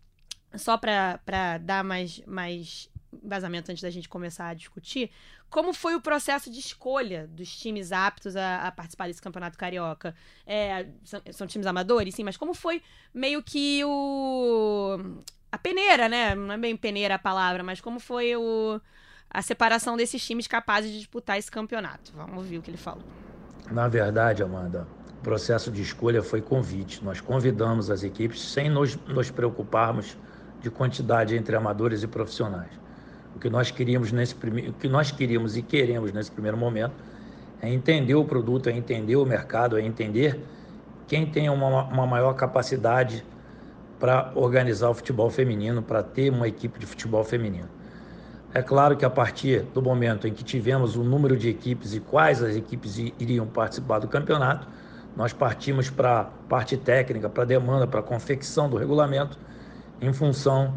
só para dar mais, mais embasamento antes da gente começar a discutir, como foi o processo de escolha dos times aptos a, a participar desse campeonato carioca? É, são, são, times amadores, sim, mas como foi meio que o. a peneira, né? Não é bem peneira a palavra, mas como foi o a separação desses times capazes de disputar esse campeonato. Vamos ouvir o que ele falou. Na verdade, Amanda, o processo de escolha foi convite. Nós convidamos as equipes sem nos, nos preocuparmos de quantidade entre amadores e profissionais. O que nós queríamos nesse primeiro, o que nós queríamos e queremos nesse primeiro momento é entender o produto, é entender o mercado, é entender quem tem uma, uma maior capacidade para organizar o futebol feminino, para ter uma equipe de futebol feminino. É claro que a partir do momento em que tivemos o número de equipes e quais as equipes iriam participar do campeonato, nós partimos para a parte técnica, para a demanda, para a confecção do regulamento, em função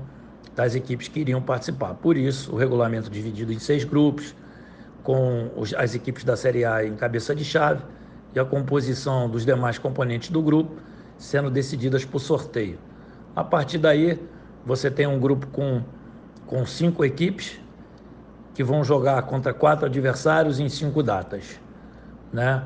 das equipes que iriam participar. Por isso, o regulamento dividido em seis grupos, com as equipes da Série A em cabeça de chave e a composição dos demais componentes do grupo sendo decididas por sorteio. A partir daí, você tem um grupo com, com cinco equipes, que vão jogar contra quatro adversários em cinco datas, né?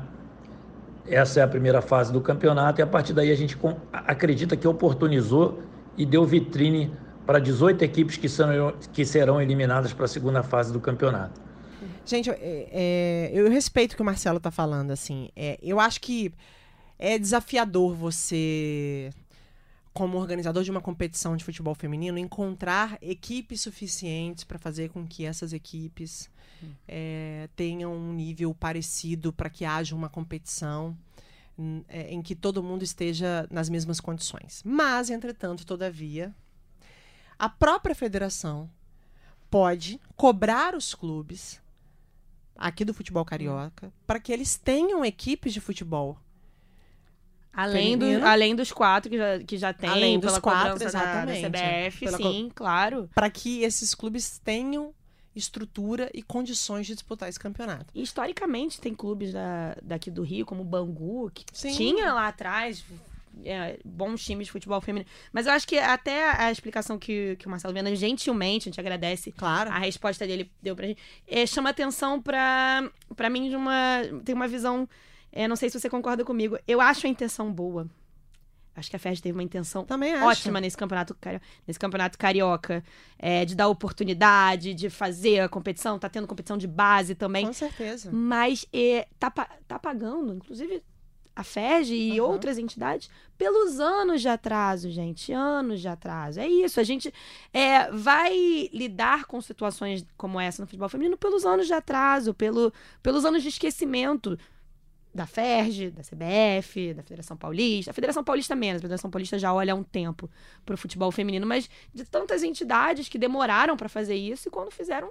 Essa é a primeira fase do campeonato e a partir daí a gente acredita que oportunizou e deu vitrine para 18 equipes que, são, que serão eliminadas para a segunda fase do campeonato. Gente, é, é, eu respeito o que o Marcelo está falando, assim. É, eu acho que é desafiador você como organizador de uma competição de futebol feminino, encontrar equipes suficientes para fazer com que essas equipes é, tenham um nível parecido para que haja uma competição é, em que todo mundo esteja nas mesmas condições. Mas, entretanto, todavia, a própria federação pode cobrar os clubes aqui do futebol carioca para que eles tenham equipes de futebol Além, do, além dos quatro que já, que já tem, além dos quatro, exatamente. Da, da CBF, pela sim, claro. Para que esses clubes tenham estrutura e condições de disputar esse campeonato. E, historicamente, tem clubes da, daqui do Rio, como o Bangu, que sim. tinha lá atrás é, bons times de futebol feminino. Mas eu acho que até a explicação que, que o Marcelo Viana gentilmente, a gente agradece claro. a resposta dele deu pra gente, é, chama atenção pra, pra mim de uma. Tem uma visão é, não sei se você concorda comigo. Eu acho a intenção boa. Acho que a Ferdi teve uma intenção Também ótima nesse campeonato, nesse campeonato carioca. É, de dar oportunidade, de fazer a competição. Tá tendo competição de base também. Com certeza. Mas é, tá, tá pagando, inclusive a FEG e uhum. outras entidades pelos anos de atraso, gente. Anos de atraso. É isso. A gente é, vai lidar com situações como essa no futebol feminino pelos anos de atraso, pelo, pelos anos de esquecimento da FERJ, da CBF, da Federação Paulista. A Federação Paulista menos, a Federação Paulista já olha há um tempo para o futebol feminino, mas de tantas entidades que demoraram para fazer isso e quando fizeram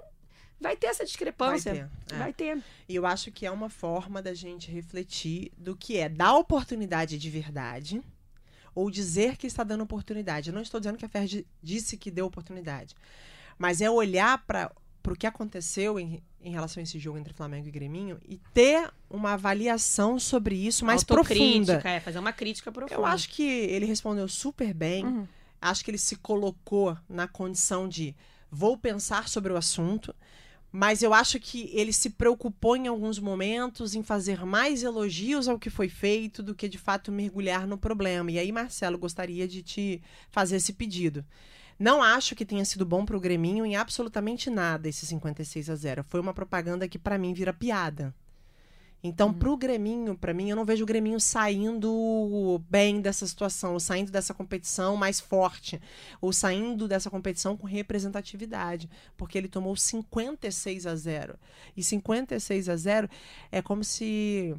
vai ter essa discrepância. Vai ter, é. vai ter. E eu acho que é uma forma da gente refletir do que é dar oportunidade de verdade ou dizer que está dando oportunidade. Eu não estou dizendo que a FERJ disse que deu oportunidade, mas é olhar para para o que aconteceu em, em relação a esse jogo entre Flamengo e Greminho e ter uma avaliação sobre isso mais profunda. É, fazer uma crítica profunda. Eu acho que ele respondeu super bem. Uhum. Acho que ele se colocou na condição de vou pensar sobre o assunto. Mas eu acho que ele se preocupou em alguns momentos em fazer mais elogios ao que foi feito do que de fato mergulhar no problema. E aí, Marcelo, gostaria de te fazer esse pedido. Não acho que tenha sido bom para o Greminho em absolutamente nada esse 56 a 0. Foi uma propaganda que para mim vira piada. Então, uhum. o Greminho, para mim, eu não vejo o Greminho saindo bem dessa situação, ou saindo dessa competição mais forte, ou saindo dessa competição com representatividade, porque ele tomou 56 a 0. E 56 a 0 é como se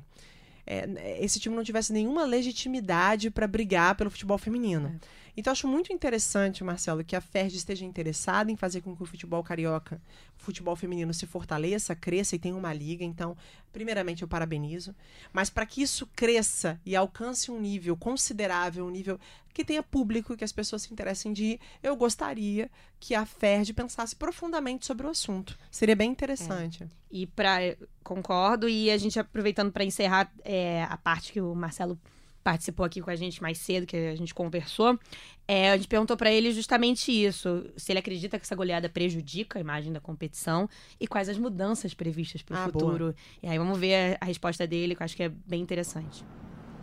é, esse time não tivesse nenhuma legitimidade para brigar pelo futebol feminino. É. Então, acho muito interessante, Marcelo, que a FERJ esteja interessada em fazer com que o futebol carioca, o futebol feminino, se fortaleça, cresça e tenha uma liga. Então, primeiramente, eu parabenizo. Mas para que isso cresça e alcance um nível considerável, um nível que tenha público, que as pessoas se interessem de ir, eu gostaria que a FERJ pensasse profundamente sobre o assunto. Seria bem interessante. É. E para concordo, e a gente aproveitando para encerrar é, a parte que o Marcelo participou aqui com a gente mais cedo, que a gente conversou, é, a gente perguntou para ele justamente isso: se ele acredita que essa goleada prejudica a imagem da competição e quais as mudanças previstas para o ah, futuro. Boa. E aí vamos ver a, resposta dele, que eu acho que é bem interessante.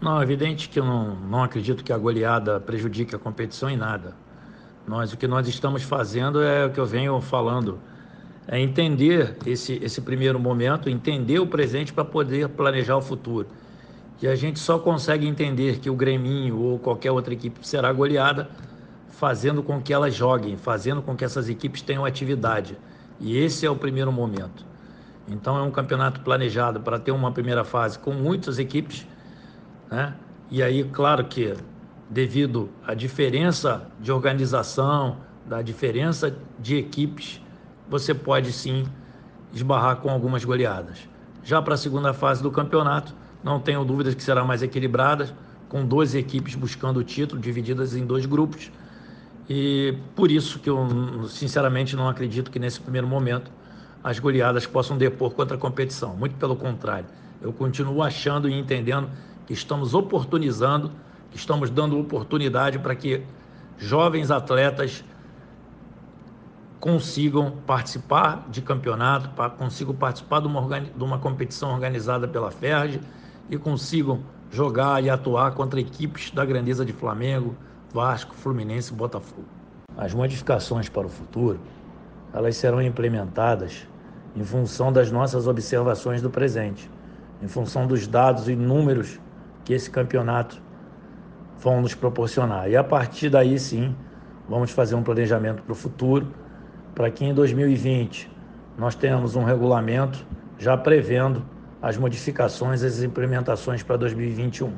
Não, é evidente que eu não, não acredito que a goleada prejudique a competição em nada. Nós, o que nós estamos fazendo é o que eu venho falando. É entender esse, esse primeiro momento, entender o presente para poder planejar o futuro. E a gente só consegue entender que o Greminho ou qualquer outra equipe será goleada fazendo com que elas joguem, fazendo com que essas equipes tenham atividade. E esse é o primeiro momento. Então é um campeonato planejado para ter uma primeira fase com muitas equipes, né? E aí, claro que devido à diferença de organização, da diferença de equipes, você pode sim esbarrar com algumas goleadas. Já para a segunda fase do campeonato, não tenho dúvidas que será mais equilibrada, com 12 equipes buscando o título, divididas em dois grupos. E por isso que eu, sinceramente, não acredito que nesse primeiro momento as goleadas possam depor contra a competição. Muito pelo contrário. Eu continuo achando e entendendo que estamos oportunizando, que estamos dando oportunidade para que jovens atletas consigam participar de campeonato, consigam participar de uma, de uma competição organizada pela FERJ e consigam jogar e atuar contra equipes da grandeza de Flamengo, Vasco, Fluminense e Botafogo. As modificações para o futuro, elas serão implementadas em função das nossas observações do presente, em função dos dados e números que esse campeonato vão nos proporcionar. E a partir daí, sim, vamos fazer um planejamento para o futuro, para que em 2020 nós tenhamos um regulamento já prevendo as modificações, as implementações para 2021.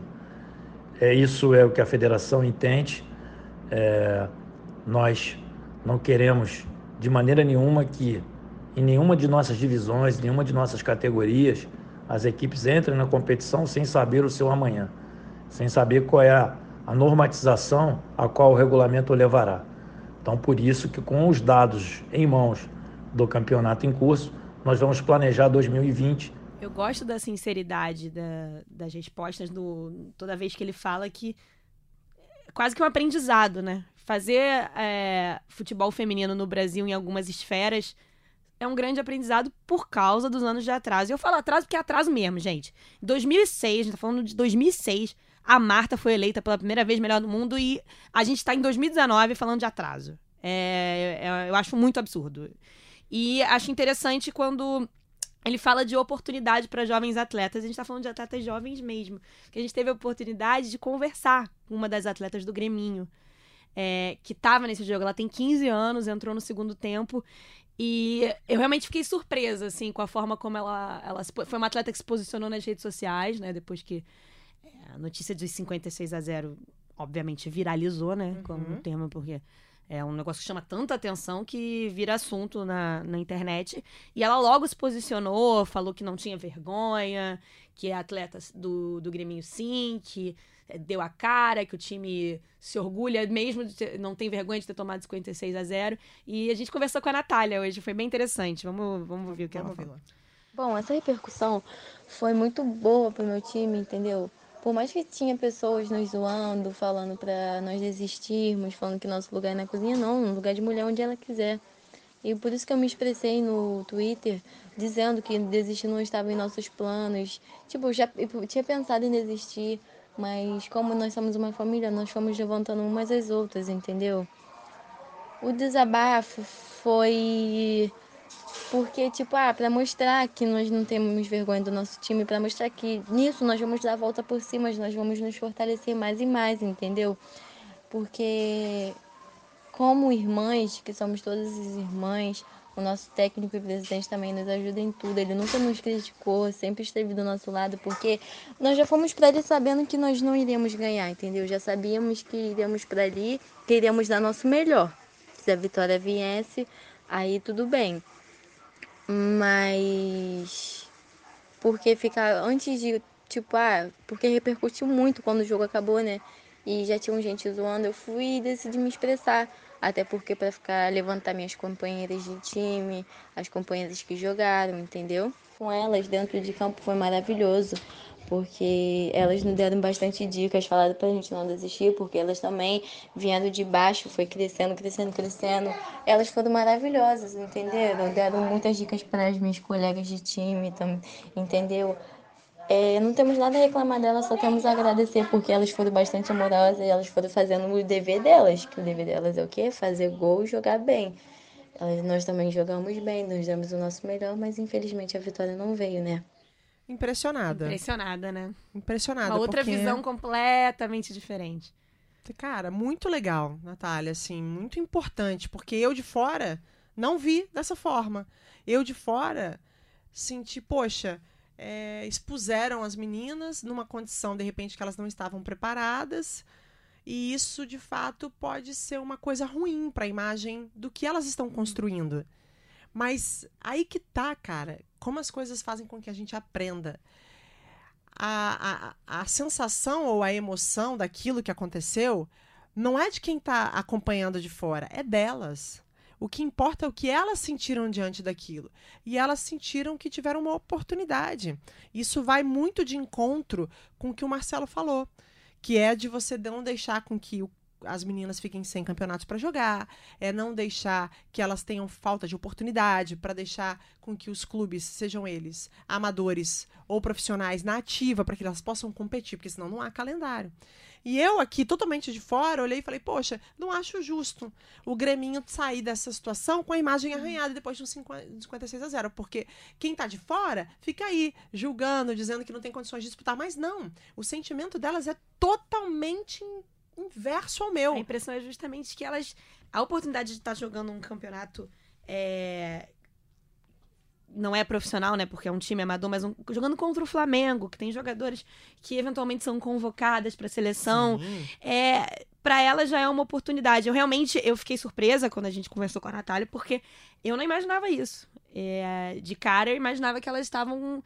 É, isso é o que a federação entende. É, nós não queremos de maneira nenhuma que em nenhuma de nossas divisões, nenhuma de nossas categorias, as equipes entrem na competição sem saber o seu amanhã, sem saber qual é a, a normatização a qual o regulamento levará. Então, por isso que com os dados em mãos do campeonato em curso, nós vamos planejar 2020. Eu gosto da sinceridade da, das respostas do toda vez que ele fala que é quase que um aprendizado, né? Fazer é, futebol feminino no Brasil em algumas esferas é um grande aprendizado por causa dos anos de atraso. E eu falo atraso porque é atraso mesmo, gente. Em 2006, a gente tá falando de 2006, a Marta foi eleita pela primeira vez melhor do mundo e a gente está em 2019 falando de atraso. É, é, eu acho muito absurdo. E acho interessante quando ele fala de oportunidade para jovens atletas. A gente está falando de atletas jovens mesmo. Que a gente teve a oportunidade de conversar com uma das atletas do Greminho. É, que estava nesse jogo. Ela tem 15 anos, entrou no segundo tempo. E eu realmente fiquei surpresa, assim, com a forma como ela, ela foi uma atleta que se posicionou nas redes sociais, né? Depois que é, a notícia dos 56 a 0 obviamente viralizou, né? Uhum. Como um termo, porque é um negócio que chama tanta atenção que vira assunto na, na internet. E ela logo se posicionou, falou que não tinha vergonha, que é atleta do, do Grêmio sim, que é, deu a cara, que o time se orgulha mesmo, ter, não tem vergonha de ter tomado 56 a 0 E a gente conversou com a Natália hoje, foi bem interessante. Vamos, vamos ouvir o que vamos ela falou. Bom, essa repercussão foi muito boa pro meu time, entendeu? Por mais que tinha pessoas nos zoando, falando para nós desistirmos, falando que nosso lugar é na cozinha, não, no lugar de mulher onde ela quiser. E por isso que eu me expressei no Twitter, dizendo que desistir não estava em nossos planos. Tipo, já eu tinha pensado em desistir, mas como nós somos uma família, nós fomos levantando umas às outras, entendeu? O desabafo foi porque, tipo, ah, para mostrar que nós não temos vergonha do nosso time, para mostrar que nisso nós vamos dar a volta por cima, nós vamos nos fortalecer mais e mais, entendeu? Porque, como irmãs, que somos todas as irmãs, o nosso técnico e presidente também nos ajuda em tudo. Ele nunca nos criticou, sempre esteve do nosso lado, porque nós já fomos para ele sabendo que nós não iríamos ganhar, entendeu? Já sabíamos que iríamos para ali, que iríamos dar nosso melhor. Se a vitória viesse, aí tudo bem. Mas porque ficar antes de tipo, ah, porque repercutiu muito quando o jogo acabou, né? E já tinha gente zoando, eu fui e decidi me expressar. Até porque para ficar levantar minhas companheiras de time, as companheiras que jogaram, entendeu? Com elas dentro de campo foi maravilhoso, porque elas nos deram bastante dicas, falaram pra gente não desistir, porque elas também vieram de baixo, foi crescendo, crescendo, crescendo. Elas foram maravilhosas, entenderam? Deram muitas dicas para as minhas colegas de time, entendeu? É, não temos nada a reclamar delas, só temos a agradecer porque elas foram bastante amorosas e elas foram fazendo o dever delas, que o dever delas é o quê? Fazer gol e jogar bem. Nós também jogamos bem, nós demos o nosso melhor, mas infelizmente a vitória não veio, né? Impressionada. Impressionada, né? Impressionada. Uma outra porque... visão completamente diferente. Cara, muito legal, Natália, assim, muito importante, porque eu de fora não vi dessa forma. Eu de fora senti, poxa, é, expuseram as meninas numa condição, de repente, que elas não estavam preparadas. E isso, de fato, pode ser uma coisa ruim para a imagem do que elas estão construindo. Mas aí que tá, cara, como as coisas fazem com que a gente aprenda. A, a, a sensação ou a emoção daquilo que aconteceu não é de quem está acompanhando de fora, é delas. O que importa é o que elas sentiram diante daquilo. E elas sentiram que tiveram uma oportunidade. Isso vai muito de encontro com o que o Marcelo falou, que é de você não deixar com que o, as meninas fiquem sem campeonatos para jogar, é não deixar que elas tenham falta de oportunidade, para deixar com que os clubes, sejam eles amadores ou profissionais, na ativa, para que elas possam competir, porque senão não há calendário. E eu aqui, totalmente de fora, olhei e falei, poxa, não acho justo o Greminho sair dessa situação com a imagem arranhada depois de um 56 a 0. Porque quem tá de fora fica aí julgando, dizendo que não tem condições de disputar. Mas não, o sentimento delas é totalmente inverso ao meu. A impressão é justamente que elas. A oportunidade de estar jogando um campeonato é, não é profissional, né? Porque é um time amador, mas um, jogando contra o Flamengo, que tem jogadores que eventualmente são convocadas para seleção. Sim. É, para ela já é uma oportunidade. Eu realmente eu fiquei surpresa quando a gente conversou com a Natália, porque eu não imaginava isso. É, de cara, eu imaginava que elas estavam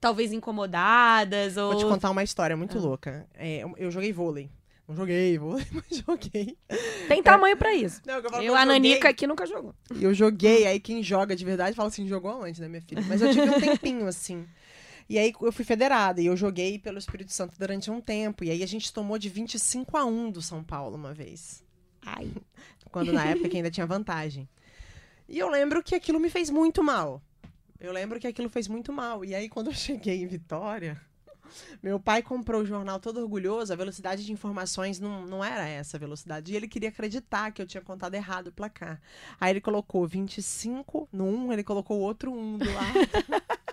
talvez incomodadas ou Vou te contar uma história muito ah. louca. É, eu joguei vôlei. Não joguei, vou, mas joguei. Tem tamanho é. pra isso. Não, eu, eu, eu a Nanica aqui nunca jogou. Eu joguei, aí quem joga de verdade fala assim, jogou aonde, né, minha filha? Mas eu tive um tempinho, assim. E aí eu fui federada e eu joguei pelo Espírito Santo durante um tempo. E aí a gente tomou de 25 a 1 do São Paulo uma vez. Ai. Quando na época ainda tinha vantagem. E eu lembro que aquilo me fez muito mal. Eu lembro que aquilo fez muito mal. E aí quando eu cheguei em Vitória, meu pai comprou o jornal todo orgulhoso, a velocidade de informações não, não era essa velocidade. E ele queria acreditar que eu tinha contado errado o placar. Aí ele colocou 25 no 1, ele colocou outro 1 do lado.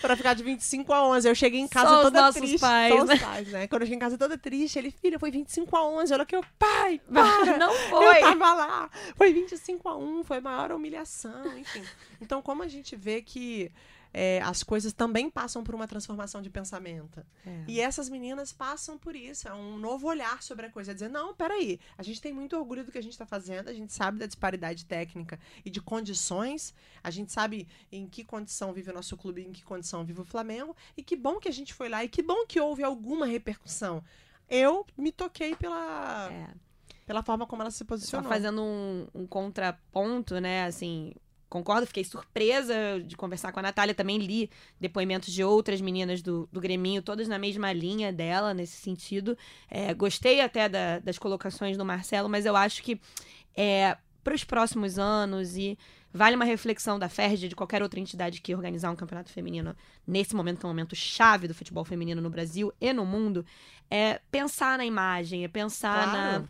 pra ficar de 25 a 11. Eu cheguei em casa Só toda os triste. Pais, Só né? os pais, né? Quando eu cheguei em casa toda triste, ele, filha, foi 25 a 11. Olha que eu, pai, para. Não foi. Eu tava lá. Foi 25 a 1, foi a maior humilhação, enfim. Então, como a gente vê que é, as coisas também passam por uma transformação de pensamento. É. E essas meninas passam por isso. É um novo olhar sobre a coisa. É dizer, não, peraí, a gente tem muito orgulho do que a gente está fazendo, a gente sabe da disparidade técnica e de condições, a gente sabe em que condição vive o nosso clube, em que condição vive o Flamengo, e que bom que a gente foi lá, e que bom que houve alguma repercussão. Eu me toquei pela. É. Pela forma como ela se posicionou. Só fazendo um, um contraponto, né? Assim, concordo, fiquei surpresa de conversar com a Natália. Também li depoimentos de outras meninas do, do Greminho, todas na mesma linha dela, nesse sentido. É, gostei até da, das colocações do Marcelo, mas eu acho que é, para os próximos anos e vale uma reflexão da FERJ de qualquer outra entidade que organizar um campeonato feminino nesse momento, que é um momento chave do futebol feminino no Brasil e no mundo, é pensar na imagem, é pensar claro. na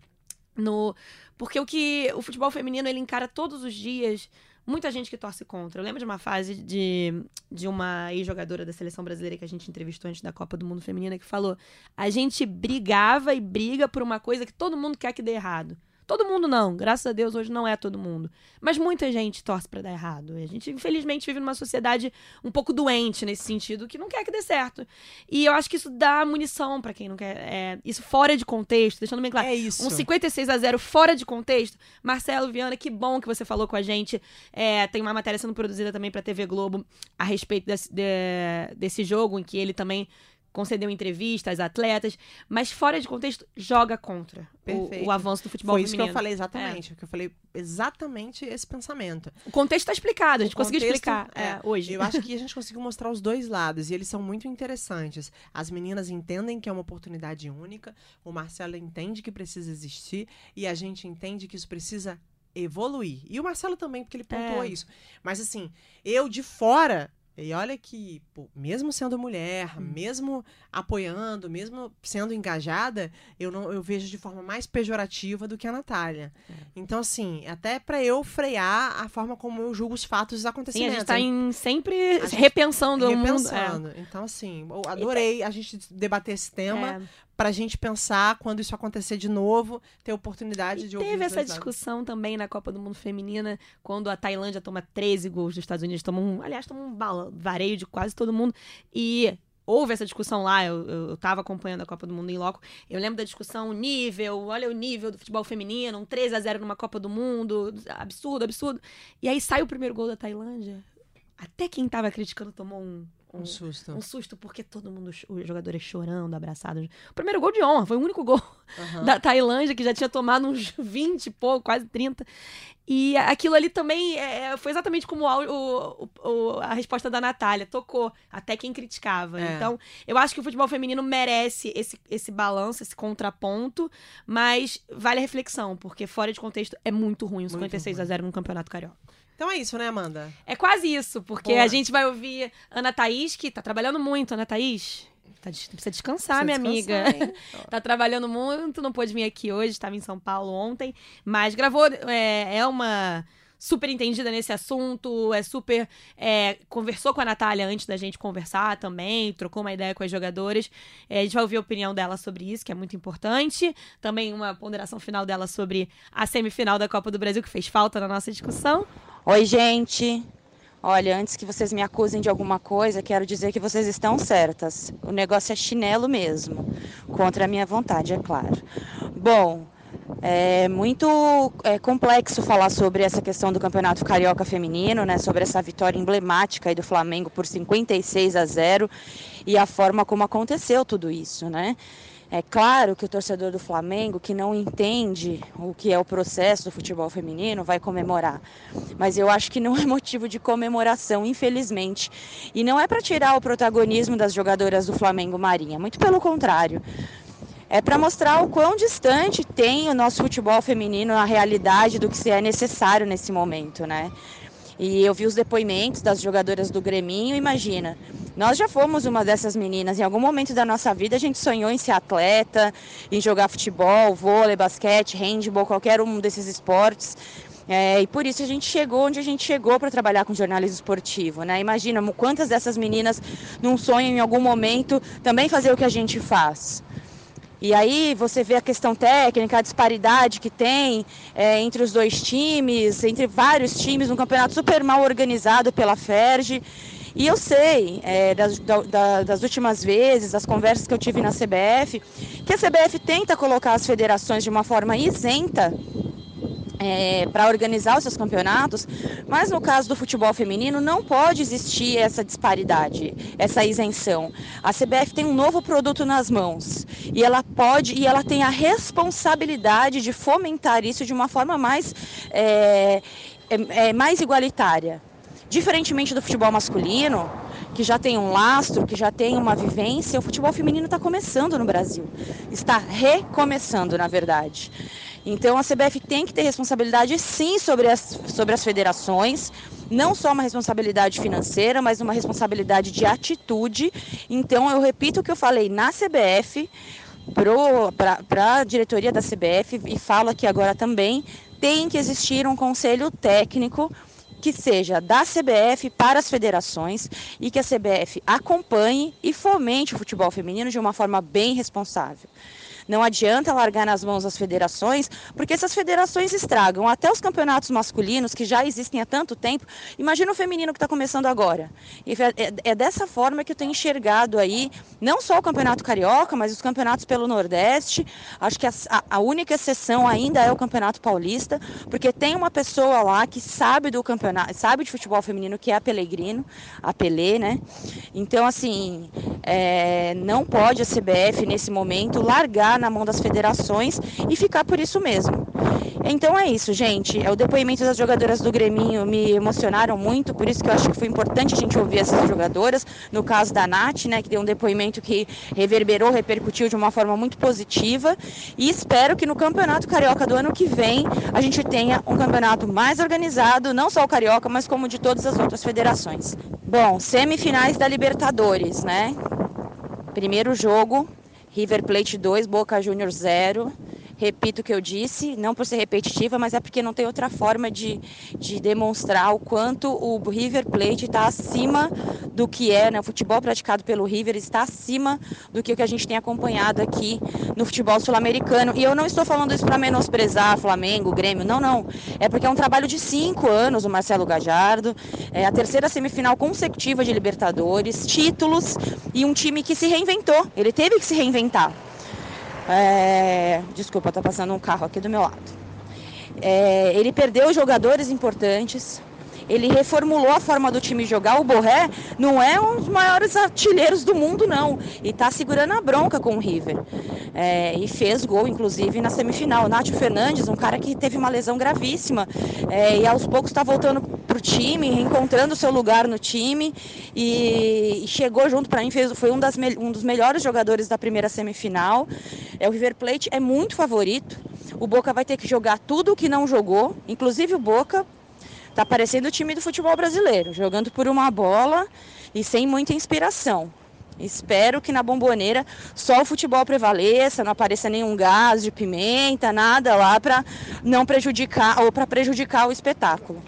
no porque o que o futebol feminino ele encara todos os dias muita gente que torce contra. Eu lembro de uma fase de, de uma ex-jogadora da seleção brasileira que a gente entrevistou antes da Copa do Mundo Feminina que falou: a gente brigava e briga por uma coisa que todo mundo quer que dê errado. Todo mundo não, graças a Deus hoje não é todo mundo. Mas muita gente torce para dar errado. A gente, infelizmente, vive numa sociedade um pouco doente nesse sentido, que não quer que dê certo. E eu acho que isso dá munição para quem não quer. É, isso fora de contexto, deixando bem claro. É isso. Um 56 a 0 fora de contexto. Marcelo Viana, que bom que você falou com a gente. É, tem uma matéria sendo produzida também para TV Globo a respeito desse, de, desse jogo, em que ele também concedeu entrevistas, atletas, mas fora de contexto, joga contra o, o, avanço do futebol Foi feminino. isso que eu falei exatamente, é. que eu falei exatamente esse pensamento. O contexto está explicado, a gente o conseguiu contexto, explicar é, é, hoje. Eu acho que a gente conseguiu mostrar os dois lados e eles são muito interessantes. As meninas entendem que é uma oportunidade única, o Marcelo entende que precisa existir e a gente entende que isso precisa evoluir. E o Marcelo também, porque ele pontuou é. isso. Mas assim, eu de fora e olha que, pô, mesmo sendo mulher, hum. mesmo apoiando, mesmo sendo engajada, eu não eu vejo de forma mais pejorativa do que a Natália. É. Então, assim, até para eu frear a forma como eu julgo os fatos e os acontecimentos. Sim, a gente tá em, sempre repensando, repensando o mundo. É. Então, assim, adorei a gente debater esse tema. É pra gente pensar quando isso acontecer de novo, ter oportunidade e de ouvir. Teve essa discussão também na Copa do Mundo Feminina, quando a Tailândia toma 13 gols dos Estados Unidos, toma um, aliás, toma um vareio de quase todo mundo. E houve essa discussão lá, eu, eu, tava acompanhando a Copa do Mundo em loco. Eu lembro da discussão, nível, olha o nível do futebol feminino, um 3 a 0 numa Copa do Mundo, absurdo, absurdo. E aí sai o primeiro gol da Tailândia. Até quem tava criticando tomou um um, Um susto. um susto, porque todo mundo, os jogadores chorando, abraçados. O primeiro gol de honra, foi o único gol Aham. da Tailândia, que já tinha tomado uns 20 e pouco, quase 30. E aquilo ali também é, foi exatamente como o o- o- a resposta da Natália, tocou até quem criticava. É. Então, eu acho que o futebol feminino merece esse, esse balanço, esse contraponto, mas vale a reflexão, porque fora de contexto é muito ruim, Muito 56 a ruim. 0 no Campeonato Carioca. Então é isso, né, Amanda? É quase isso, porque Boa. a gente vai ouvir Ana Thaís, que tá trabalhando muito, Ana Thaís. Tá, precisa descansar, Precisa minha descansar, amiga. tá trabalhando muito, não pôde vir aqui hoje, estava em São Paulo ontem, mas gravou, é, é uma super entendida nesse assunto, é super. é, conversou com a Natália antes da gente conversar também, trocou uma ideia com as jogadoras. É, a gente vai ouvir a opinião dela sobre isso, que é muito importante. Também uma ponderação final dela sobre a semifinal da Copa do Brasil, que fez falta na nossa discussão. Oi, gente. Olha, antes que vocês me acusem de alguma coisa, quero dizer que vocês estão certas. O negócio é chinelo mesmo, contra a minha vontade, é claro. Bom, é muito é, complexo falar sobre essa questão do Campeonato Carioca Feminino, né? Sobre essa vitória emblemática do Flamengo por 56 a 0 e a forma como aconteceu tudo isso, né? É claro que o torcedor do Flamengo que não entende o que é o processo do futebol feminino vai comemorar. Mas eu acho que não é motivo de comemoração, infelizmente. E não é para tirar o protagonismo das jogadoras do Flamengo Marinha, muito pelo contrário. É para mostrar o quão distante tem o nosso futebol feminino na realidade do que se é necessário nesse momento, né? E eu vi os depoimentos das jogadoras do Greminho, imagina. Nós já fomos uma dessas meninas. Em algum momento da nossa vida a gente sonhou em ser atleta, em jogar futebol, vôlei, basquete, handball, qualquer um desses esportes. É, e por isso a gente chegou onde a gente chegou para trabalhar com jornalismo esportivo, né? Imagina quantas dessas meninas não sonham em algum momento também fazer o que a gente faz. E aí você vê a questão técnica, a disparidade que tem é, entre os dois times, entre vários times, um campeonato super mal organizado pela FERJ. E eu sei, é, das, da- das últimas vezes, das conversas que eu tive na CBF, que a CBF tenta colocar as federações de uma forma isenta para organizar os seus campeonatos, mas no caso do futebol feminino não pode existir essa disparidade, essa isenção. A CBF tem um novo produto nas mãos e ela pode e ela tem a responsabilidade de fomentar isso de uma forma mais, é, é, é, mais igualitária. Diferentemente do futebol masculino, que já tem um lastro, que já tem uma vivência, o futebol feminino está começando no Brasil. Está recomeçando, na verdade. Então a CBF tem que ter responsabilidade sim sobre as, sobre as federações, não só uma responsabilidade financeira, mas uma responsabilidade de atitude. Então eu repito o que eu falei na CBF, para a diretoria da CBF, e falo aqui agora também, tem que existir um conselho técnico que seja da CBF para as federações e que a CBF acompanhe e fomente o futebol feminino de uma forma bem responsável. Não adianta largar nas mãos das federações, porque essas federações estragam até os campeonatos masculinos que já existem há tanto tempo. Imagina o feminino que está começando agora. E é, é dessa forma que eu tenho enxergado aí, não só o campeonato carioca, mas os campeonatos pelo Nordeste. Acho que a, a única exceção ainda é o campeonato paulista, porque tem uma pessoa lá que sabe do campeonato, sabe de futebol feminino, que é a Pelegrino, a Pelé, né? Então, assim, é, não pode a CBF nesse momento largar na mão das federações e ficar por isso mesmo. Então é isso, gente. É o depoimento das jogadoras do Greminho me emocionaram muito, por isso que eu acho que foi importante a gente ouvir essas jogadoras. No caso da Nath, né, que deu um depoimento que reverberou, repercutiu de uma forma muito positiva. E espero que no Campeonato Carioca do ano que vem a gente tenha um campeonato mais organizado, não só o Carioca, mas como de todas as outras federações. Bom, semifinais da Libertadores, né? Primeiro jogo, River Plate 2, Boca Juniors 0. Repito o que eu disse, não por ser repetitiva, mas é porque não tem outra forma de, de demonstrar o quanto o River Plate está acima do que é, né? O futebol praticado pelo River está acima do que, o que a gente tem acompanhado aqui no futebol sul-americano. E eu não estou falando isso para menosprezar Flamengo, Grêmio, não, não. É porque é um trabalho de cinco anos o Marcelo Gajardo, é a terceira semifinal consecutiva de Libertadores, títulos e um time que se reinventou. Ele teve que se reinventar. É... Desculpa, tá passando um carro aqui do meu lado. É... Ele perdeu jogadores importantes. Ele reformulou a forma do time jogar. O Borré não é um dos maiores artilheiros do mundo, não. E tá segurando a bronca com o River. É, e fez gol, inclusive, na semifinal. Nátio Fernandes, um cara que teve uma lesão gravíssima. É, e aos poucos está voltando pro time, reencontrando seu lugar no time. E, chegou junto para mim, fez, foi um, das, um dos melhores jogadores da primeira semifinal. É, o River Plate é muito favorito. O Boca vai ter que jogar tudo o que não jogou, inclusive o Boca Tá parecendo o time do futebol brasileiro, jogando por uma bola e sem muita inspiração. Espero que na bomboneira só o futebol prevaleça, não apareça nenhum gás de pimenta, nada lá para não prejudicar ou para prejudicar o espetáculo.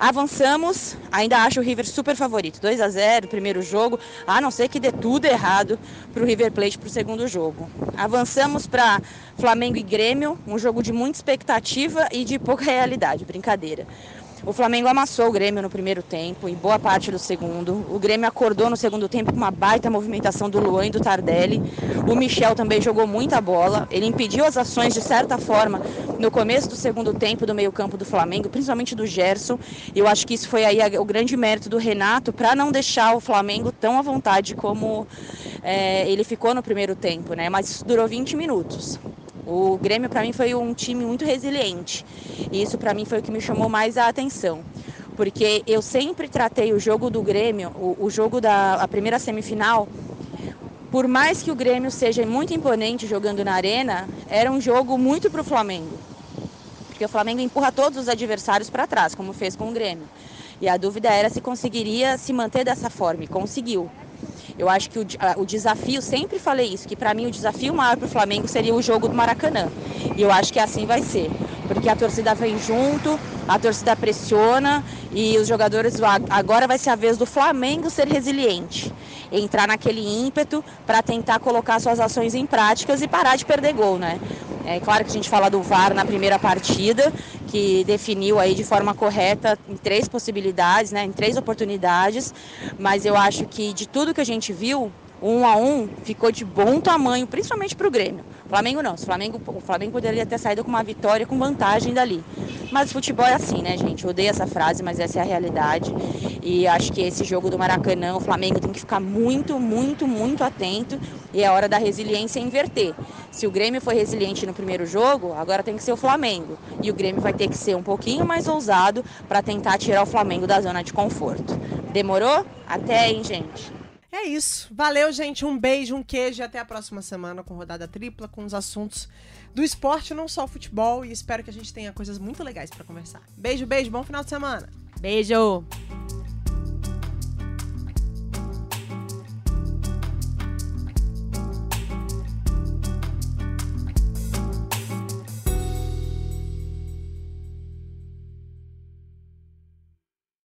Avançamos, ainda acho o River super favorito. 2 a 0 primeiro jogo, a não ser que dê tudo errado para o River Plate para o segundo jogo. Avançamos para Flamengo e Grêmio, um jogo de muita expectativa e de pouca realidade, brincadeira. O Flamengo amassou o Grêmio no primeiro tempo e boa parte do segundo. O Grêmio acordou no segundo tempo com uma baita movimentação do Luan e do Tardelli. O Michel também jogou muita bola. Ele impediu as ações de certa forma no começo do segundo tempo do meio-campo do Flamengo, principalmente do Gerson. E eu acho que isso foi aí o grande mérito do Renato para não deixar o Flamengo tão à vontade como é, ele ficou no primeiro tempo, né? Mas isso durou 20 minutos. O Grêmio para mim foi um time muito resiliente. E isso para mim foi o que me chamou mais a atenção. Porque eu sempre tratei o jogo do Grêmio, o, o jogo da a primeira semifinal, por mais que o Grêmio seja muito imponente jogando na arena, era um jogo muito para o Flamengo. Porque o Flamengo empurra todos os adversários para trás, como fez com o Grêmio. E a dúvida era se conseguiria se manter dessa forma, e conseguiu. Eu acho que o, o desafio, sempre falei isso, que para mim o desafio maior para o Flamengo seria o jogo do Maracanã. E eu acho que assim vai ser. Porque a torcida vem junto, a torcida pressiona e os jogadores. Agora vai ser a vez do Flamengo ser resiliente. Entrar naquele ímpeto para tentar colocar suas ações em práticas e parar de perder gol, né? É claro que a gente fala do VAR na primeira partida, que definiu aí de forma correta em três possibilidades, né, em três oportunidades, mas eu acho que de tudo que a gente viu, um a um ficou de bom tamanho, principalmente para o Grêmio. Flamengo não, o Flamengo, o Flamengo poderia ter saído com uma vitória com vantagem dali. Mas futebol é assim, né, gente? Eu odeio essa frase, mas essa é a realidade. E acho que esse jogo do Maracanã, o Flamengo tem que ficar muito, muito, muito atento. E é hora da resiliência inverter. Se o Grêmio foi resiliente no primeiro jogo, agora tem que ser o Flamengo. E o Grêmio vai ter que ser um pouquinho mais ousado para tentar tirar o Flamengo da zona de conforto. Demorou? Até, hein, gente? É isso. Valeu, gente. Um beijo, um queijo e até a próxima semana com rodada tripla, com os assuntos do esporte, não só o futebol. E espero que a gente tenha coisas muito legais para conversar. Beijo, beijo. Bom final de semana. Beijo.